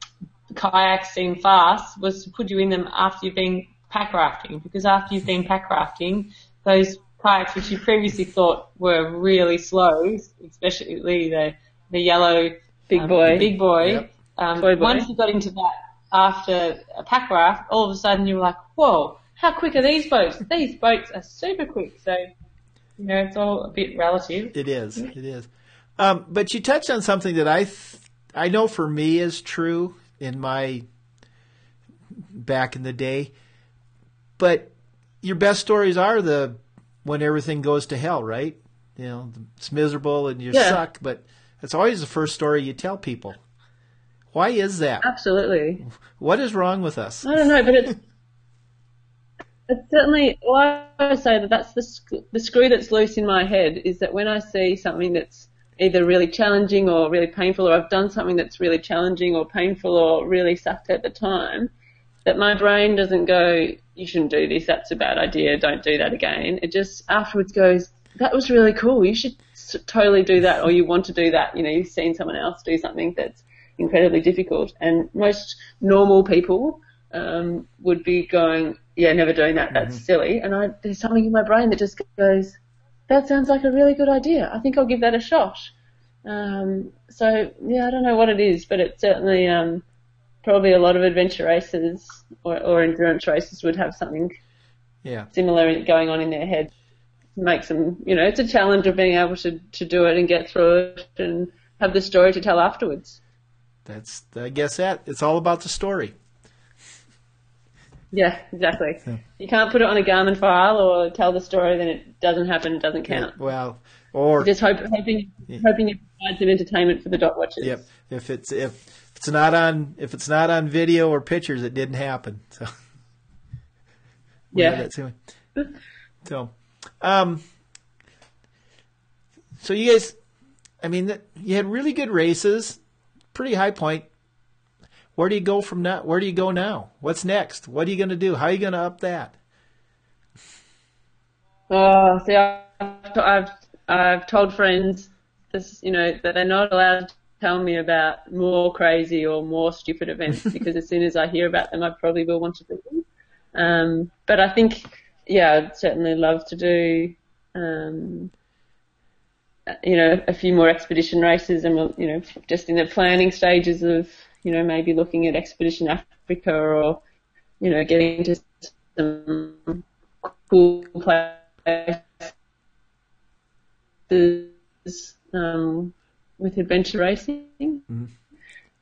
kayaks seem fast was to put you in them after you've been pack rafting, because after you've been pack rafting, those kayaks which you previously thought were really slow, especially the the yellow big um, boy, big boy. Yep. Um, boy, boy. Once you got into that after a pack raft, all of a sudden you were like, whoa, how quick are these boats? These boats are super quick. So, you know, it's all a bit relative. It is. It is. Um, but you touched on something that I, th- I know for me is true in my back in the day. But your best stories are the when everything goes to hell, right? You know, it's miserable and you yeah. suck, but it's always the first story you tell people. Why is that? Absolutely. What is wrong with us? I don't know, but it's it's certainly. Well, I would say that that's the the screw that's loose in my head is that when I see something that's either really challenging or really painful, or I've done something that's really challenging or painful or really sucked at the time, that my brain doesn't go, you shouldn't do this, that's a bad idea, don't do that again. It just afterwards goes, that was really cool, you should totally do that, or you want to do that. You know, you've seen someone else do something that's incredibly difficult, and most normal people um, would be going, yeah, never doing that, that's mm-hmm. silly. And I, there's something in my brain that just goes, that sounds like a really good idea. I think I'll give that a shot. Um, so yeah, I don't know what it is, but it certainly um, probably a lot of adventure races or, or endurance races would have something yeah. similar going on in their head. Makes them, you know, it's a challenge of being able to, to do it and get through it and have the story to tell afterwards. That's, I guess that it's all about the story. Yeah, exactly. Yeah. You can't put it on a Garmin file or tell the story, then it doesn't happen, it doesn't count. Yeah, well, or just hope, hoping yeah. hoping provides some entertainment for the dot watchers. Yep. If it's if it's not on if it's not on video or pictures, it didn't happen. <laughs> So yeah. so, um, so you guys, I mean, you had really good races, pretty high point where do you go from now? Where do you go now? What's next? What are you going to do? How are you going to up that? Oh, see, I've, I've, told friends this, you know, that they're not allowed to tell me about more crazy or more stupid events <laughs> because as soon as I hear about them, I probably will want to do them. Um, but I think, yeah, I'd certainly love to do, um, you know, a few more expedition races and, you know, just in the planning stages of you know, maybe looking at Expedition Africa or, you know, getting to some cool places um, with adventure racing mm-hmm.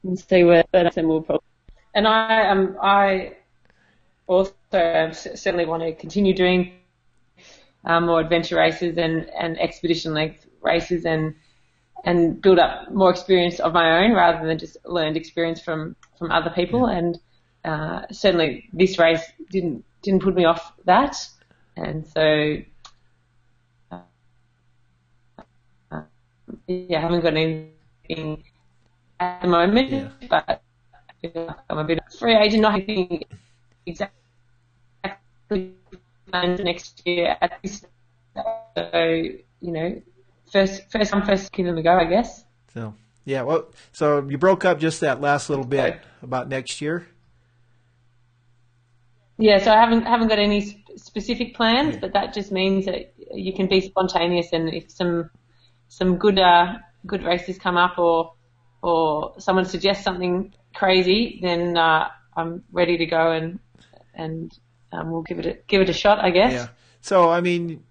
and see where, but then we'll probably, and I um I also certainly want to continue doing um, more adventure races and, and expedition length races and and build up more experience of my own rather than just learned experience from from other people. Yeah. And uh, certainly this race didn't didn't put me off that. And so yeah, I haven't got anything at the moment, yeah. but I'm a bit of a free agent, not having exactly plans next year at this. So you know, first first come first give them a go, I guess. So yeah, well, so you broke up just that last little bit about next year. Yeah, so I haven't haven't got any specific plans, yeah. but that just means that you can be spontaneous, and if some some good uh, good races come up, or or someone suggests something crazy, then uh, I'm ready to go and and um, we'll give it a, give it a shot, I guess. Yeah. So I mean,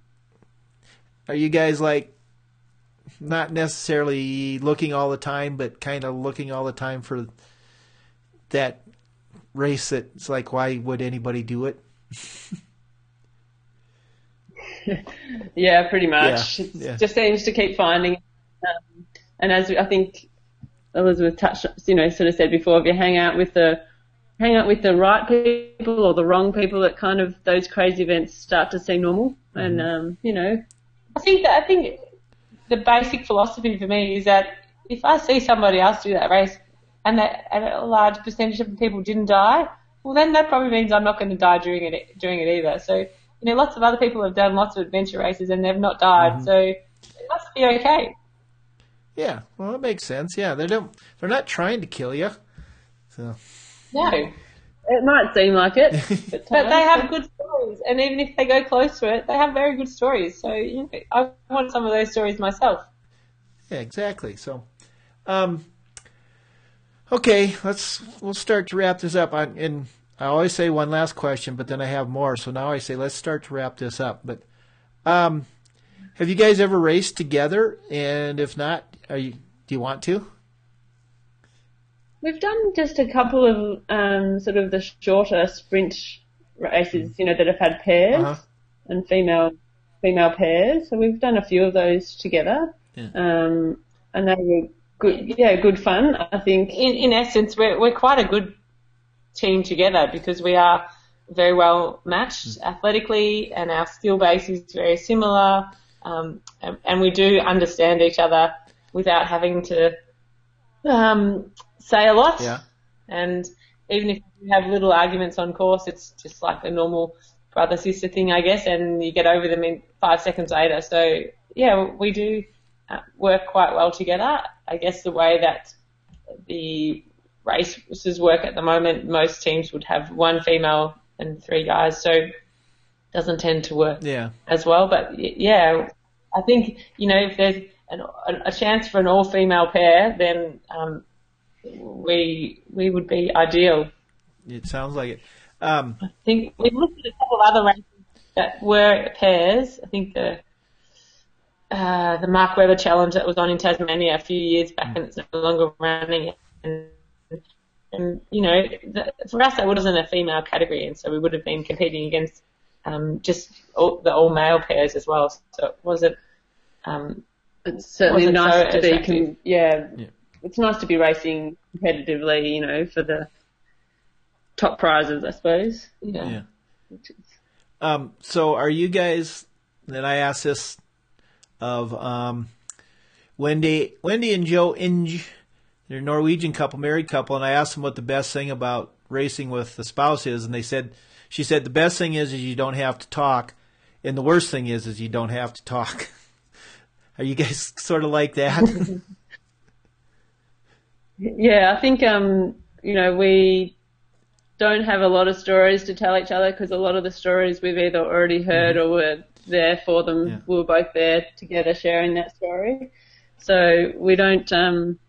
are you guys like not necessarily looking all the time, but kind of looking all the time for that race that's like, why would anybody do it? <laughs> <laughs> yeah, pretty much. Yeah, yeah. just seems to keep finding. Um, and as I think Elizabeth touched, you know, sort of said before, if you hang out with the hang out with the right people or the wrong people, that kind of those crazy events start to seem normal. Mm-hmm. And um, you know, I think that I think the basic philosophy for me is that if I see somebody else do that race and that and a large percentage of people didn't die, well then that probably means I'm not going to die during it during it either. So you know, lots of other people have done lots of adventure races and they've not died, mm-hmm. so it must be okay. Yeah, well, that makes sense. Yeah, they don't. They're not trying to kill you. So. No. It might seem like it, <laughs> but, but they have good stories, and even if they go close to it, they have very good stories. So you know, I want some of those stories myself. Yeah, exactly. So, um, okay, let's we'll start to wrap this up. I, and I always say one last question, but then I have more. So now I say let's start to wrap this up. But um, have you guys ever raced together? And if not, are you do you want to? We've done just a couple of um, sort of the shorter sprint races, you know, that have had pairs uh-huh. and female female pairs. So we've done a few of those together, yeah. um, and they were good. Yeah, good fun. I think. In, in essence, we're we're quite a good team together because we are very well matched mm. athletically, and our skill base is very similar, um, and, and, we do understand each other without having to um, say a lot. Yeah. And even if you have little arguments on course, it's just like a normal brother sister thing, I guess, and you get over them in five seconds later. So yeah, we do uh, work quite well together. I guess the way that the races work at the moment, most teams would have one female and three guys, so it doesn't tend to work yeah. as well. But yeah, I think you know if there's an, a chance for an all-female pair, then um, we we would be ideal. It sounds like it. Um, I think we've looked at a couple of other races that were pairs. I think the uh, the Mark Webber Challenge that was on in Tasmania a few years back, and it's no longer running. And, and you know, the, for us, that wasn't a female category, and so we would have been competing against um, just all, the all male pairs as well. So it wasn't. Um, it's certainly nice so to be, com- yeah, yeah, it's nice to be racing competitively, you know, for the top prizes, I suppose. Yeah. yeah. Um, so are you guys? Then I asked this of um, Wendy, Wendy and Jo Inge. They're a Norwegian couple, married couple, and I asked them what the best thing about racing with the spouse is, and they said, she said the best thing is is you don't have to talk, and the worst thing is is you don't have to talk. <laughs> Are you guys <laughs> sort of like that? <laughs> Yeah, I think um, you know we don't have a lot of stories to tell each other because a lot of the stories we've either already heard mm-hmm. or were there for them. Yeah. We were both there together sharing that story, so we don't. Um,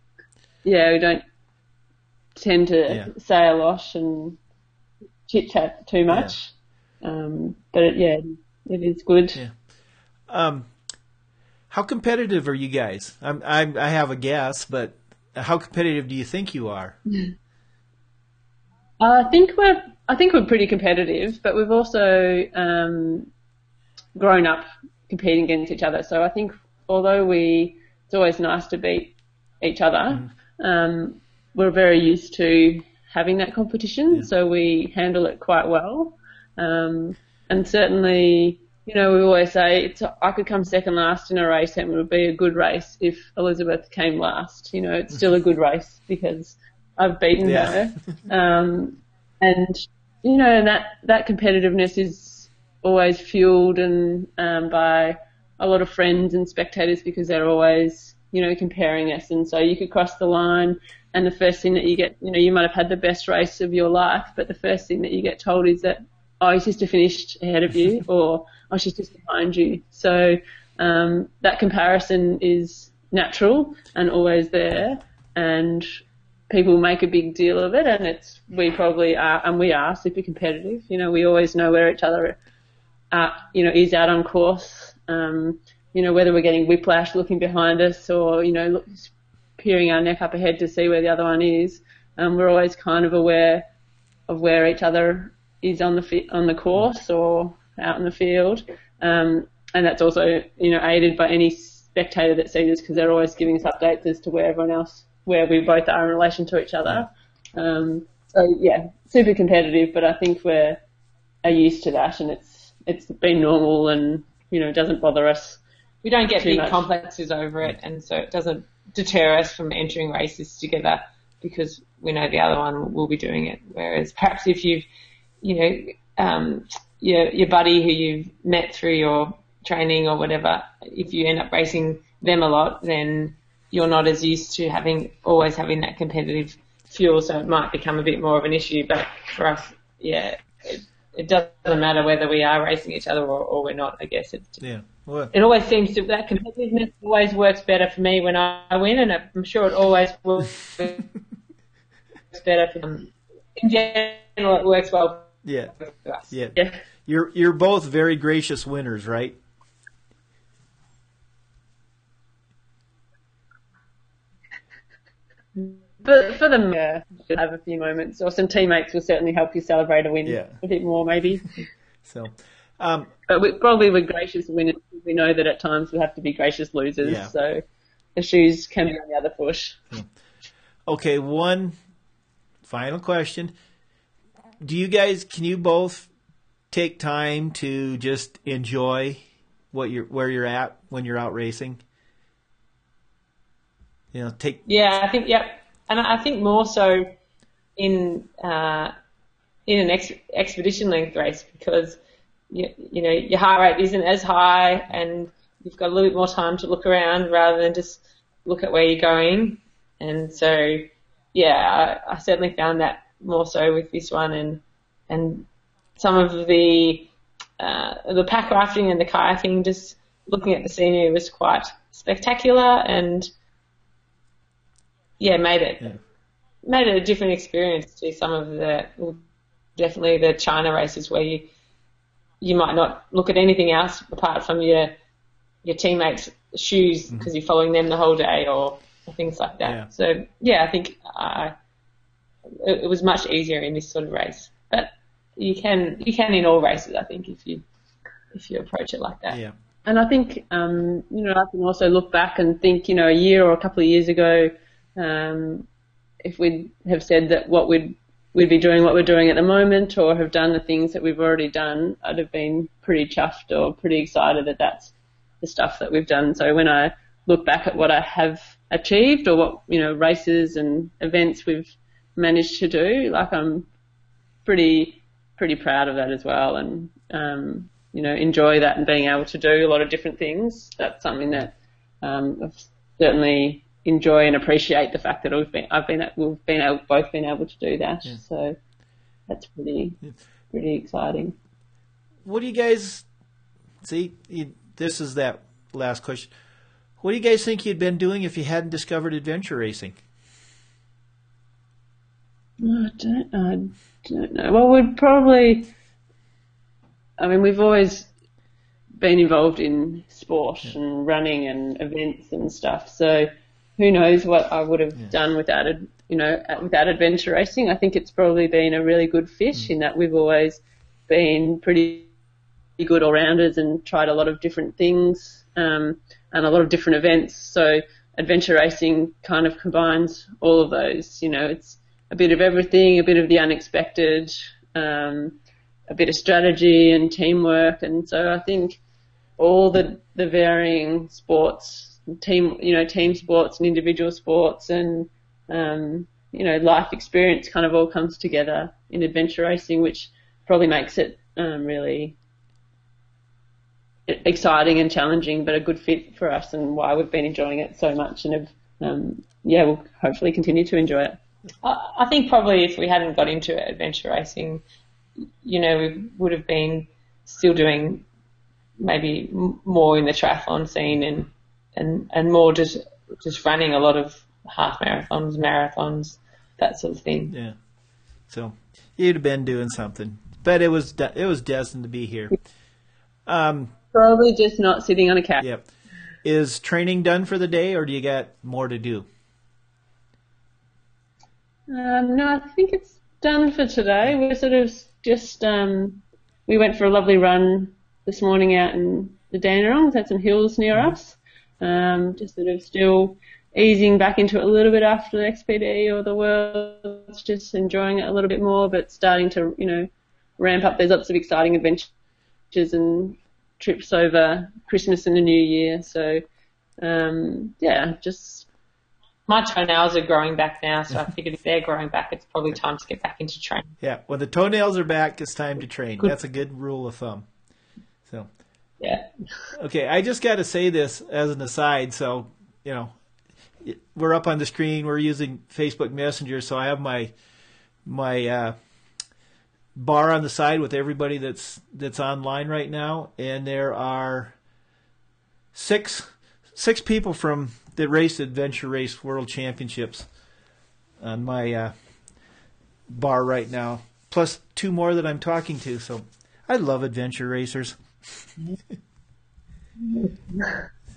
yeah, we don't tend to yeah. say a lot and chit chat too much. Yeah. Um, but it, yeah, it is good. Yeah. Um, how competitive are you guys? I'm, I'm, I have a guess, but how competitive do you think you are? <laughs> I think we're I think we're pretty competitive, but we've also um, grown up competing against each other. So I think although we it's always nice to beat each other, um, we're very used to having that competition, so we handle it quite well. Um, and certainly, you know, we always say it's, I could come second last in a race and it would be a good race if Elizabeth came last. You know, it's still a good race because I've beaten Yeah. her. Um, and you know that that competitiveness is always fueled and um, by a lot of friends and spectators because they're always you know comparing us and so you could cross the line and the first thing that you get you know you might have had the best race of your life but the first thing that you get told is that oh your sister finished ahead of you <laughs> or oh she's just behind you so um, that comparison is natural and always there and people make a big deal of it, and it's we probably are, and we are super competitive. You know, we always know where each other, are, you know, is out on course. Um, you know, whether we're getting whiplash looking behind us or you know, look, peering our neck up ahead to see where the other one is. Um, we're always kind of aware of where each other is on the fi- on the course or out in the field, um, and that's also you know aided by any spectator that sees us because they're always giving us updates as to where everyone else where we both are in relation to each other. Um, so yeah, super competitive, but I think we're are used to that, and it's it's been normal, and you know it doesn't bother us. We don't get big much. complexes over it, and so it doesn't deter us from entering races together because we know the other one will be doing it. Whereas perhaps if you've, you know, um, your your buddy who you've met through your training or whatever, if you end up racing them a lot, then you're not as used to having always having that competitive fuel, so it might become a bit more of an issue. But for us, yeah, it, it doesn't matter whether we are racing each other or, or we're not. I guess it Yeah. Well, it always seems to that competitiveness always works better for me when I win, and I'm sure it always works <laughs> better for them. In general, it works well yeah. Yeah. Yeah. You're you're both very gracious winners, right? But for them, yeah, have a few moments, or some teammates will certainly help you celebrate a win Yeah. a bit more, maybe. <laughs> So, um, But we, probably we're gracious winners. We know that at times we have to be gracious losers, Yeah. so the shoes can be on the other foot. okay, one final question. Do you guys can you both take time to just enjoy what you're where you're at when you're out racing? You know, take Yeah, I think yep, and I I think more so in uh, in an ex- expedition length race because you, you know your heart rate isn't as high and you've got a little bit more time to look around rather than just look at where you're going. And so, yeah, I, I certainly found that more so with this one and and some of the uh, the pack rafting and the kayaking, just looking at the scenery was quite spectacular and yeah, made it Yeah. made it a different experience to some of the definitely the China races where you you might not look at anything else apart from your your teammates' shoes because you're following them the whole day or, or things like that. Yeah. So yeah, I think I it, it was much easier in this sort of race, but you can you can in all races, I think, if you if you approach it like that. yeah. And I think, um, you know, I can also look back and think, you know, a year or a couple of years ago, um, if we'd have said that what we'd we'd be doing what we're doing at the moment, or have done the things that we've already done, I'd have been pretty chuffed or pretty excited that that's the stuff that we've done. So when I look back at what I have achieved, or what you know, races and events we've managed to do, like I'm pretty pretty proud of that as well, and um, you know enjoy that and being able to do a lot of different things. That's something that um, I've certainly enjoy and appreciate the fact that we've been I've been we've been able, both been able to do that. So that's pretty pretty exciting. What do you guys see? You, this is that last question. What do you guys think you'd been doing if you hadn't discovered adventure racing? Oh, I don't, I don't know. Well, we'd probably. I mean, we've always been involved in sport and running and events and stuff. So who knows what I would have done without you know, without adventure racing. I think it's probably been a really good fish in that we've always been pretty good all rounders and tried a lot of different things um, and a lot of different events. So adventure racing kind of combines all of those. You know, it's a bit of everything, a bit of the unexpected, um, a bit of strategy and teamwork. And so I think all the the varying sports, team, you know, team sports and individual sports and um, you know, life experience kind of all comes together in adventure racing, which probably makes it um, really exciting and challenging, but a good fit for us and why we've been enjoying it so much and have, um, yeah, we'll hopefully continue to enjoy it. I, think probably if we hadn't got into adventure racing, you know, we would have been still doing maybe more in the triathlon scene and, and, and more just, just running a lot of half marathons, marathons, that sort of thing. Yeah. So you'd have been doing something, but it was de- it was destined to be here. Um, Probably just not sitting on a couch. yep. Is training done for the day, or do you got more to do? Um, no, I think it's done for today. We're sort of just um, we went for a lovely run this morning out in the Dandenongs. Had some hills near us. Um, just sort of still easing back into it a little bit after the XPD or the Worlds, just enjoying it a little bit more, but starting to you know ramp up. There's lots of exciting adventures and trips over Christmas and the New Year. So um, yeah, just My toenails are growing back now, so I figured if they're growing back, it's probably time to get back into training. Yeah. When the toenails are back, it's time to train. That's a good rule of thumb. So Yeah. Okay, I just got to say this as an aside. So, you know, we're up on the screen. We're using Facebook Messenger, so I have my my uh, bar on the side with everybody that's that's online right now, and there are six six people from that race Adventure Race World Championships on my uh, bar right now, plus two more that I'm talking to. So, I love adventure racers.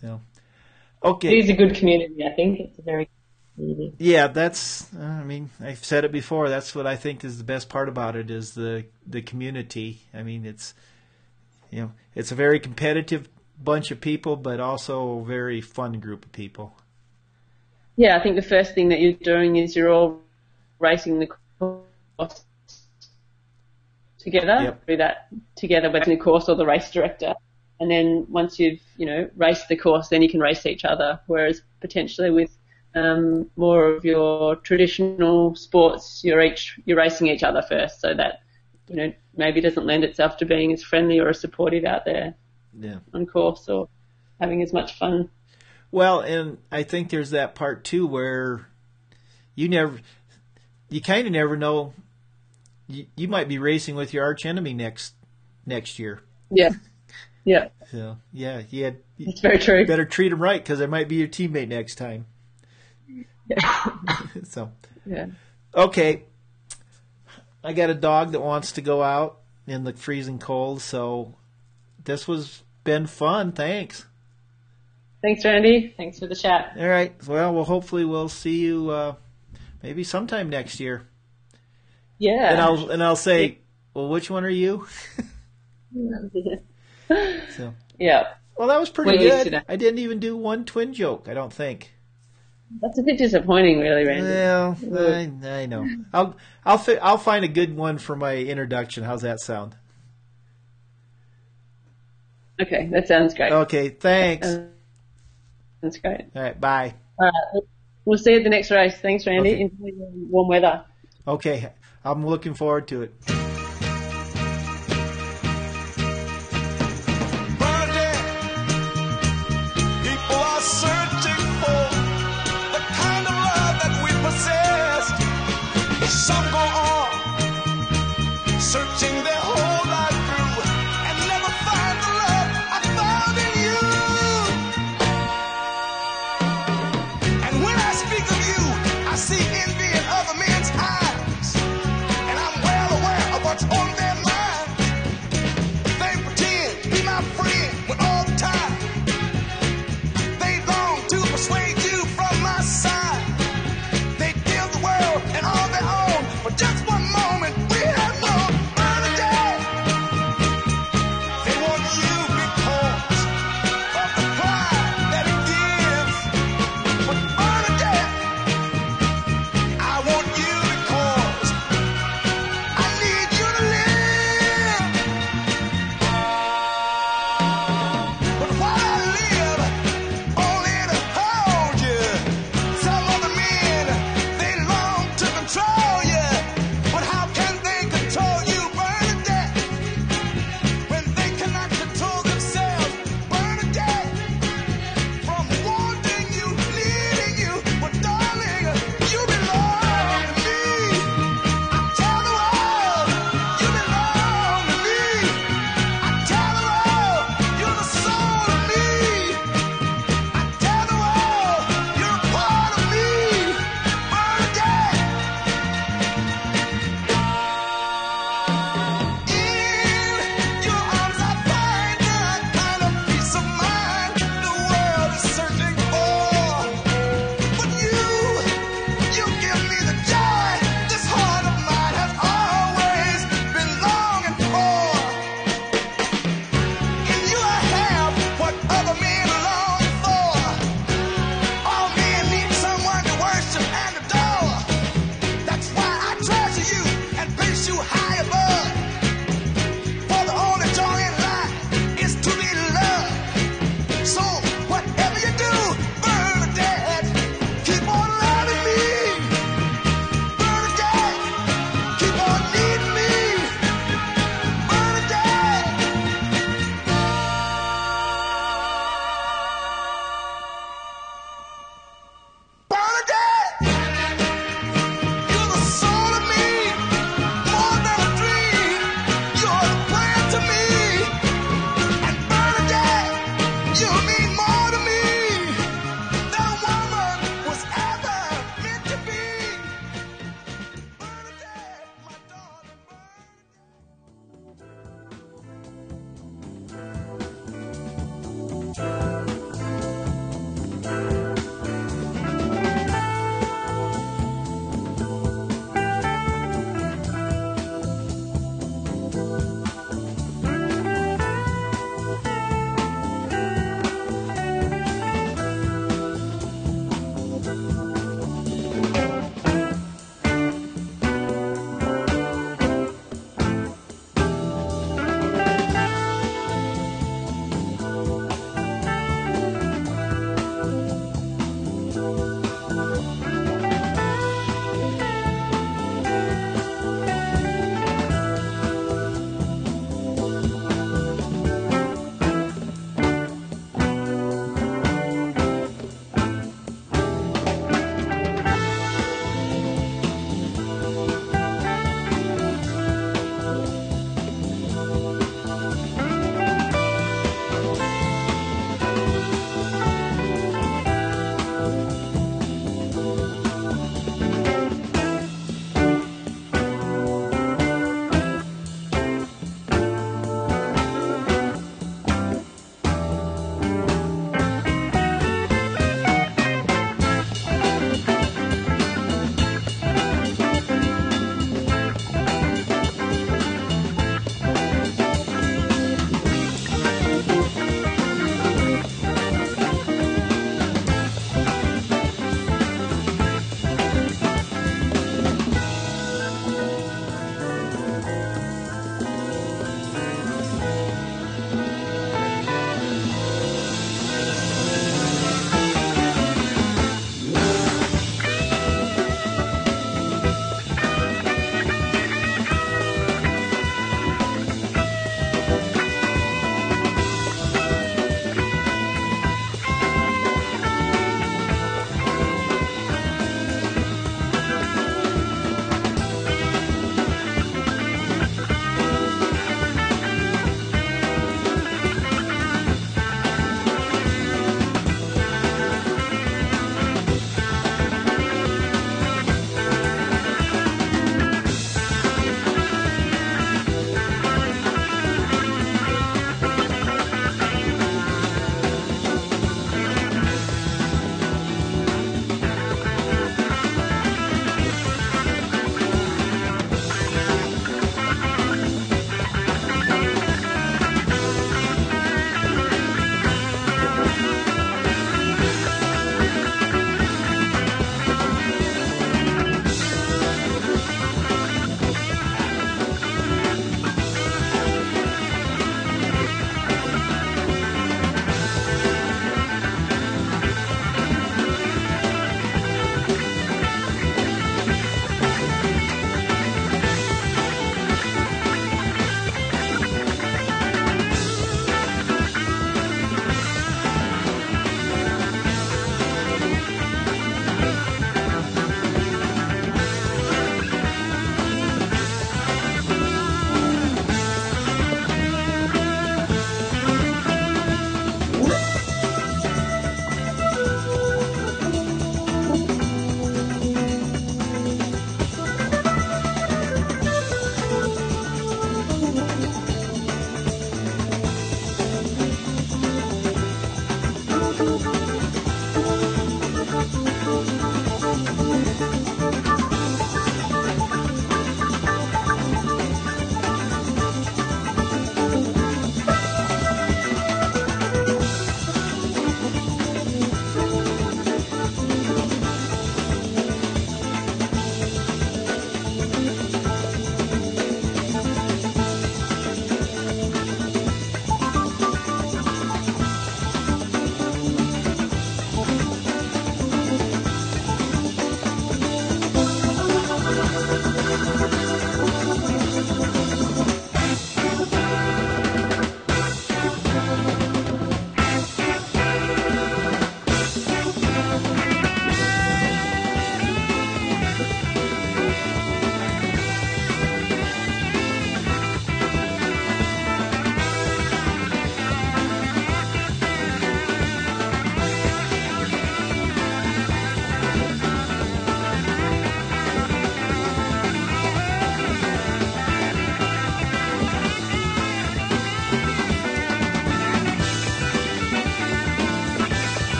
So, okay. It is a good community, I think. It's a very community. Yeah, that's. uh, I mean, I've said it before. That's what I think is the best part about it is the the community. I mean, it's you know, it's a very competitive bunch of people, but also a very fun group of people. yeah, I think the first thing that you're doing is you're all racing the course together, Yep. do that together with the course or the race director. And then once you've, you know, raced the course, then you can race each other. Whereas potentially with um, more of your traditional sports, you're each you're racing each other first, so that you know maybe doesn't lend itself to being as friendly or as supportive out there Yeah. on course or having as much fun. Well, and I think there's that part too where you never, you kind of never know. You, you might be racing with your arch enemy next next year. Yeah, yeah, So yeah, you had, it's very true. better treat them right because they might be your teammate next time. Yeah. <laughs> so Yeah. okay, I got a dog that wants to go out in the freezing cold. So this was been fun. Thanks. Thanks, Randy. Thanks for the chat. All right. Well, well, hopefully we'll see you uh, maybe sometime next year. Yeah. And I'll and I'll say, well, which one are you? <laughs> So, yeah. well, that was pretty Well, good. I didn't even do one twin joke. I don't think. That's a bit disappointing, really, Randy. Well, I, I know. I'll I'll fi- I'll find a good one for my introduction. How's that sound? Okay, that sounds great. Okay. Thanks. Uh, That's great. All right. Bye. All right. We'll see you at the next race. Thanks, Randy. Okay. Enjoy the warm weather. Okay. I'm looking forward to it.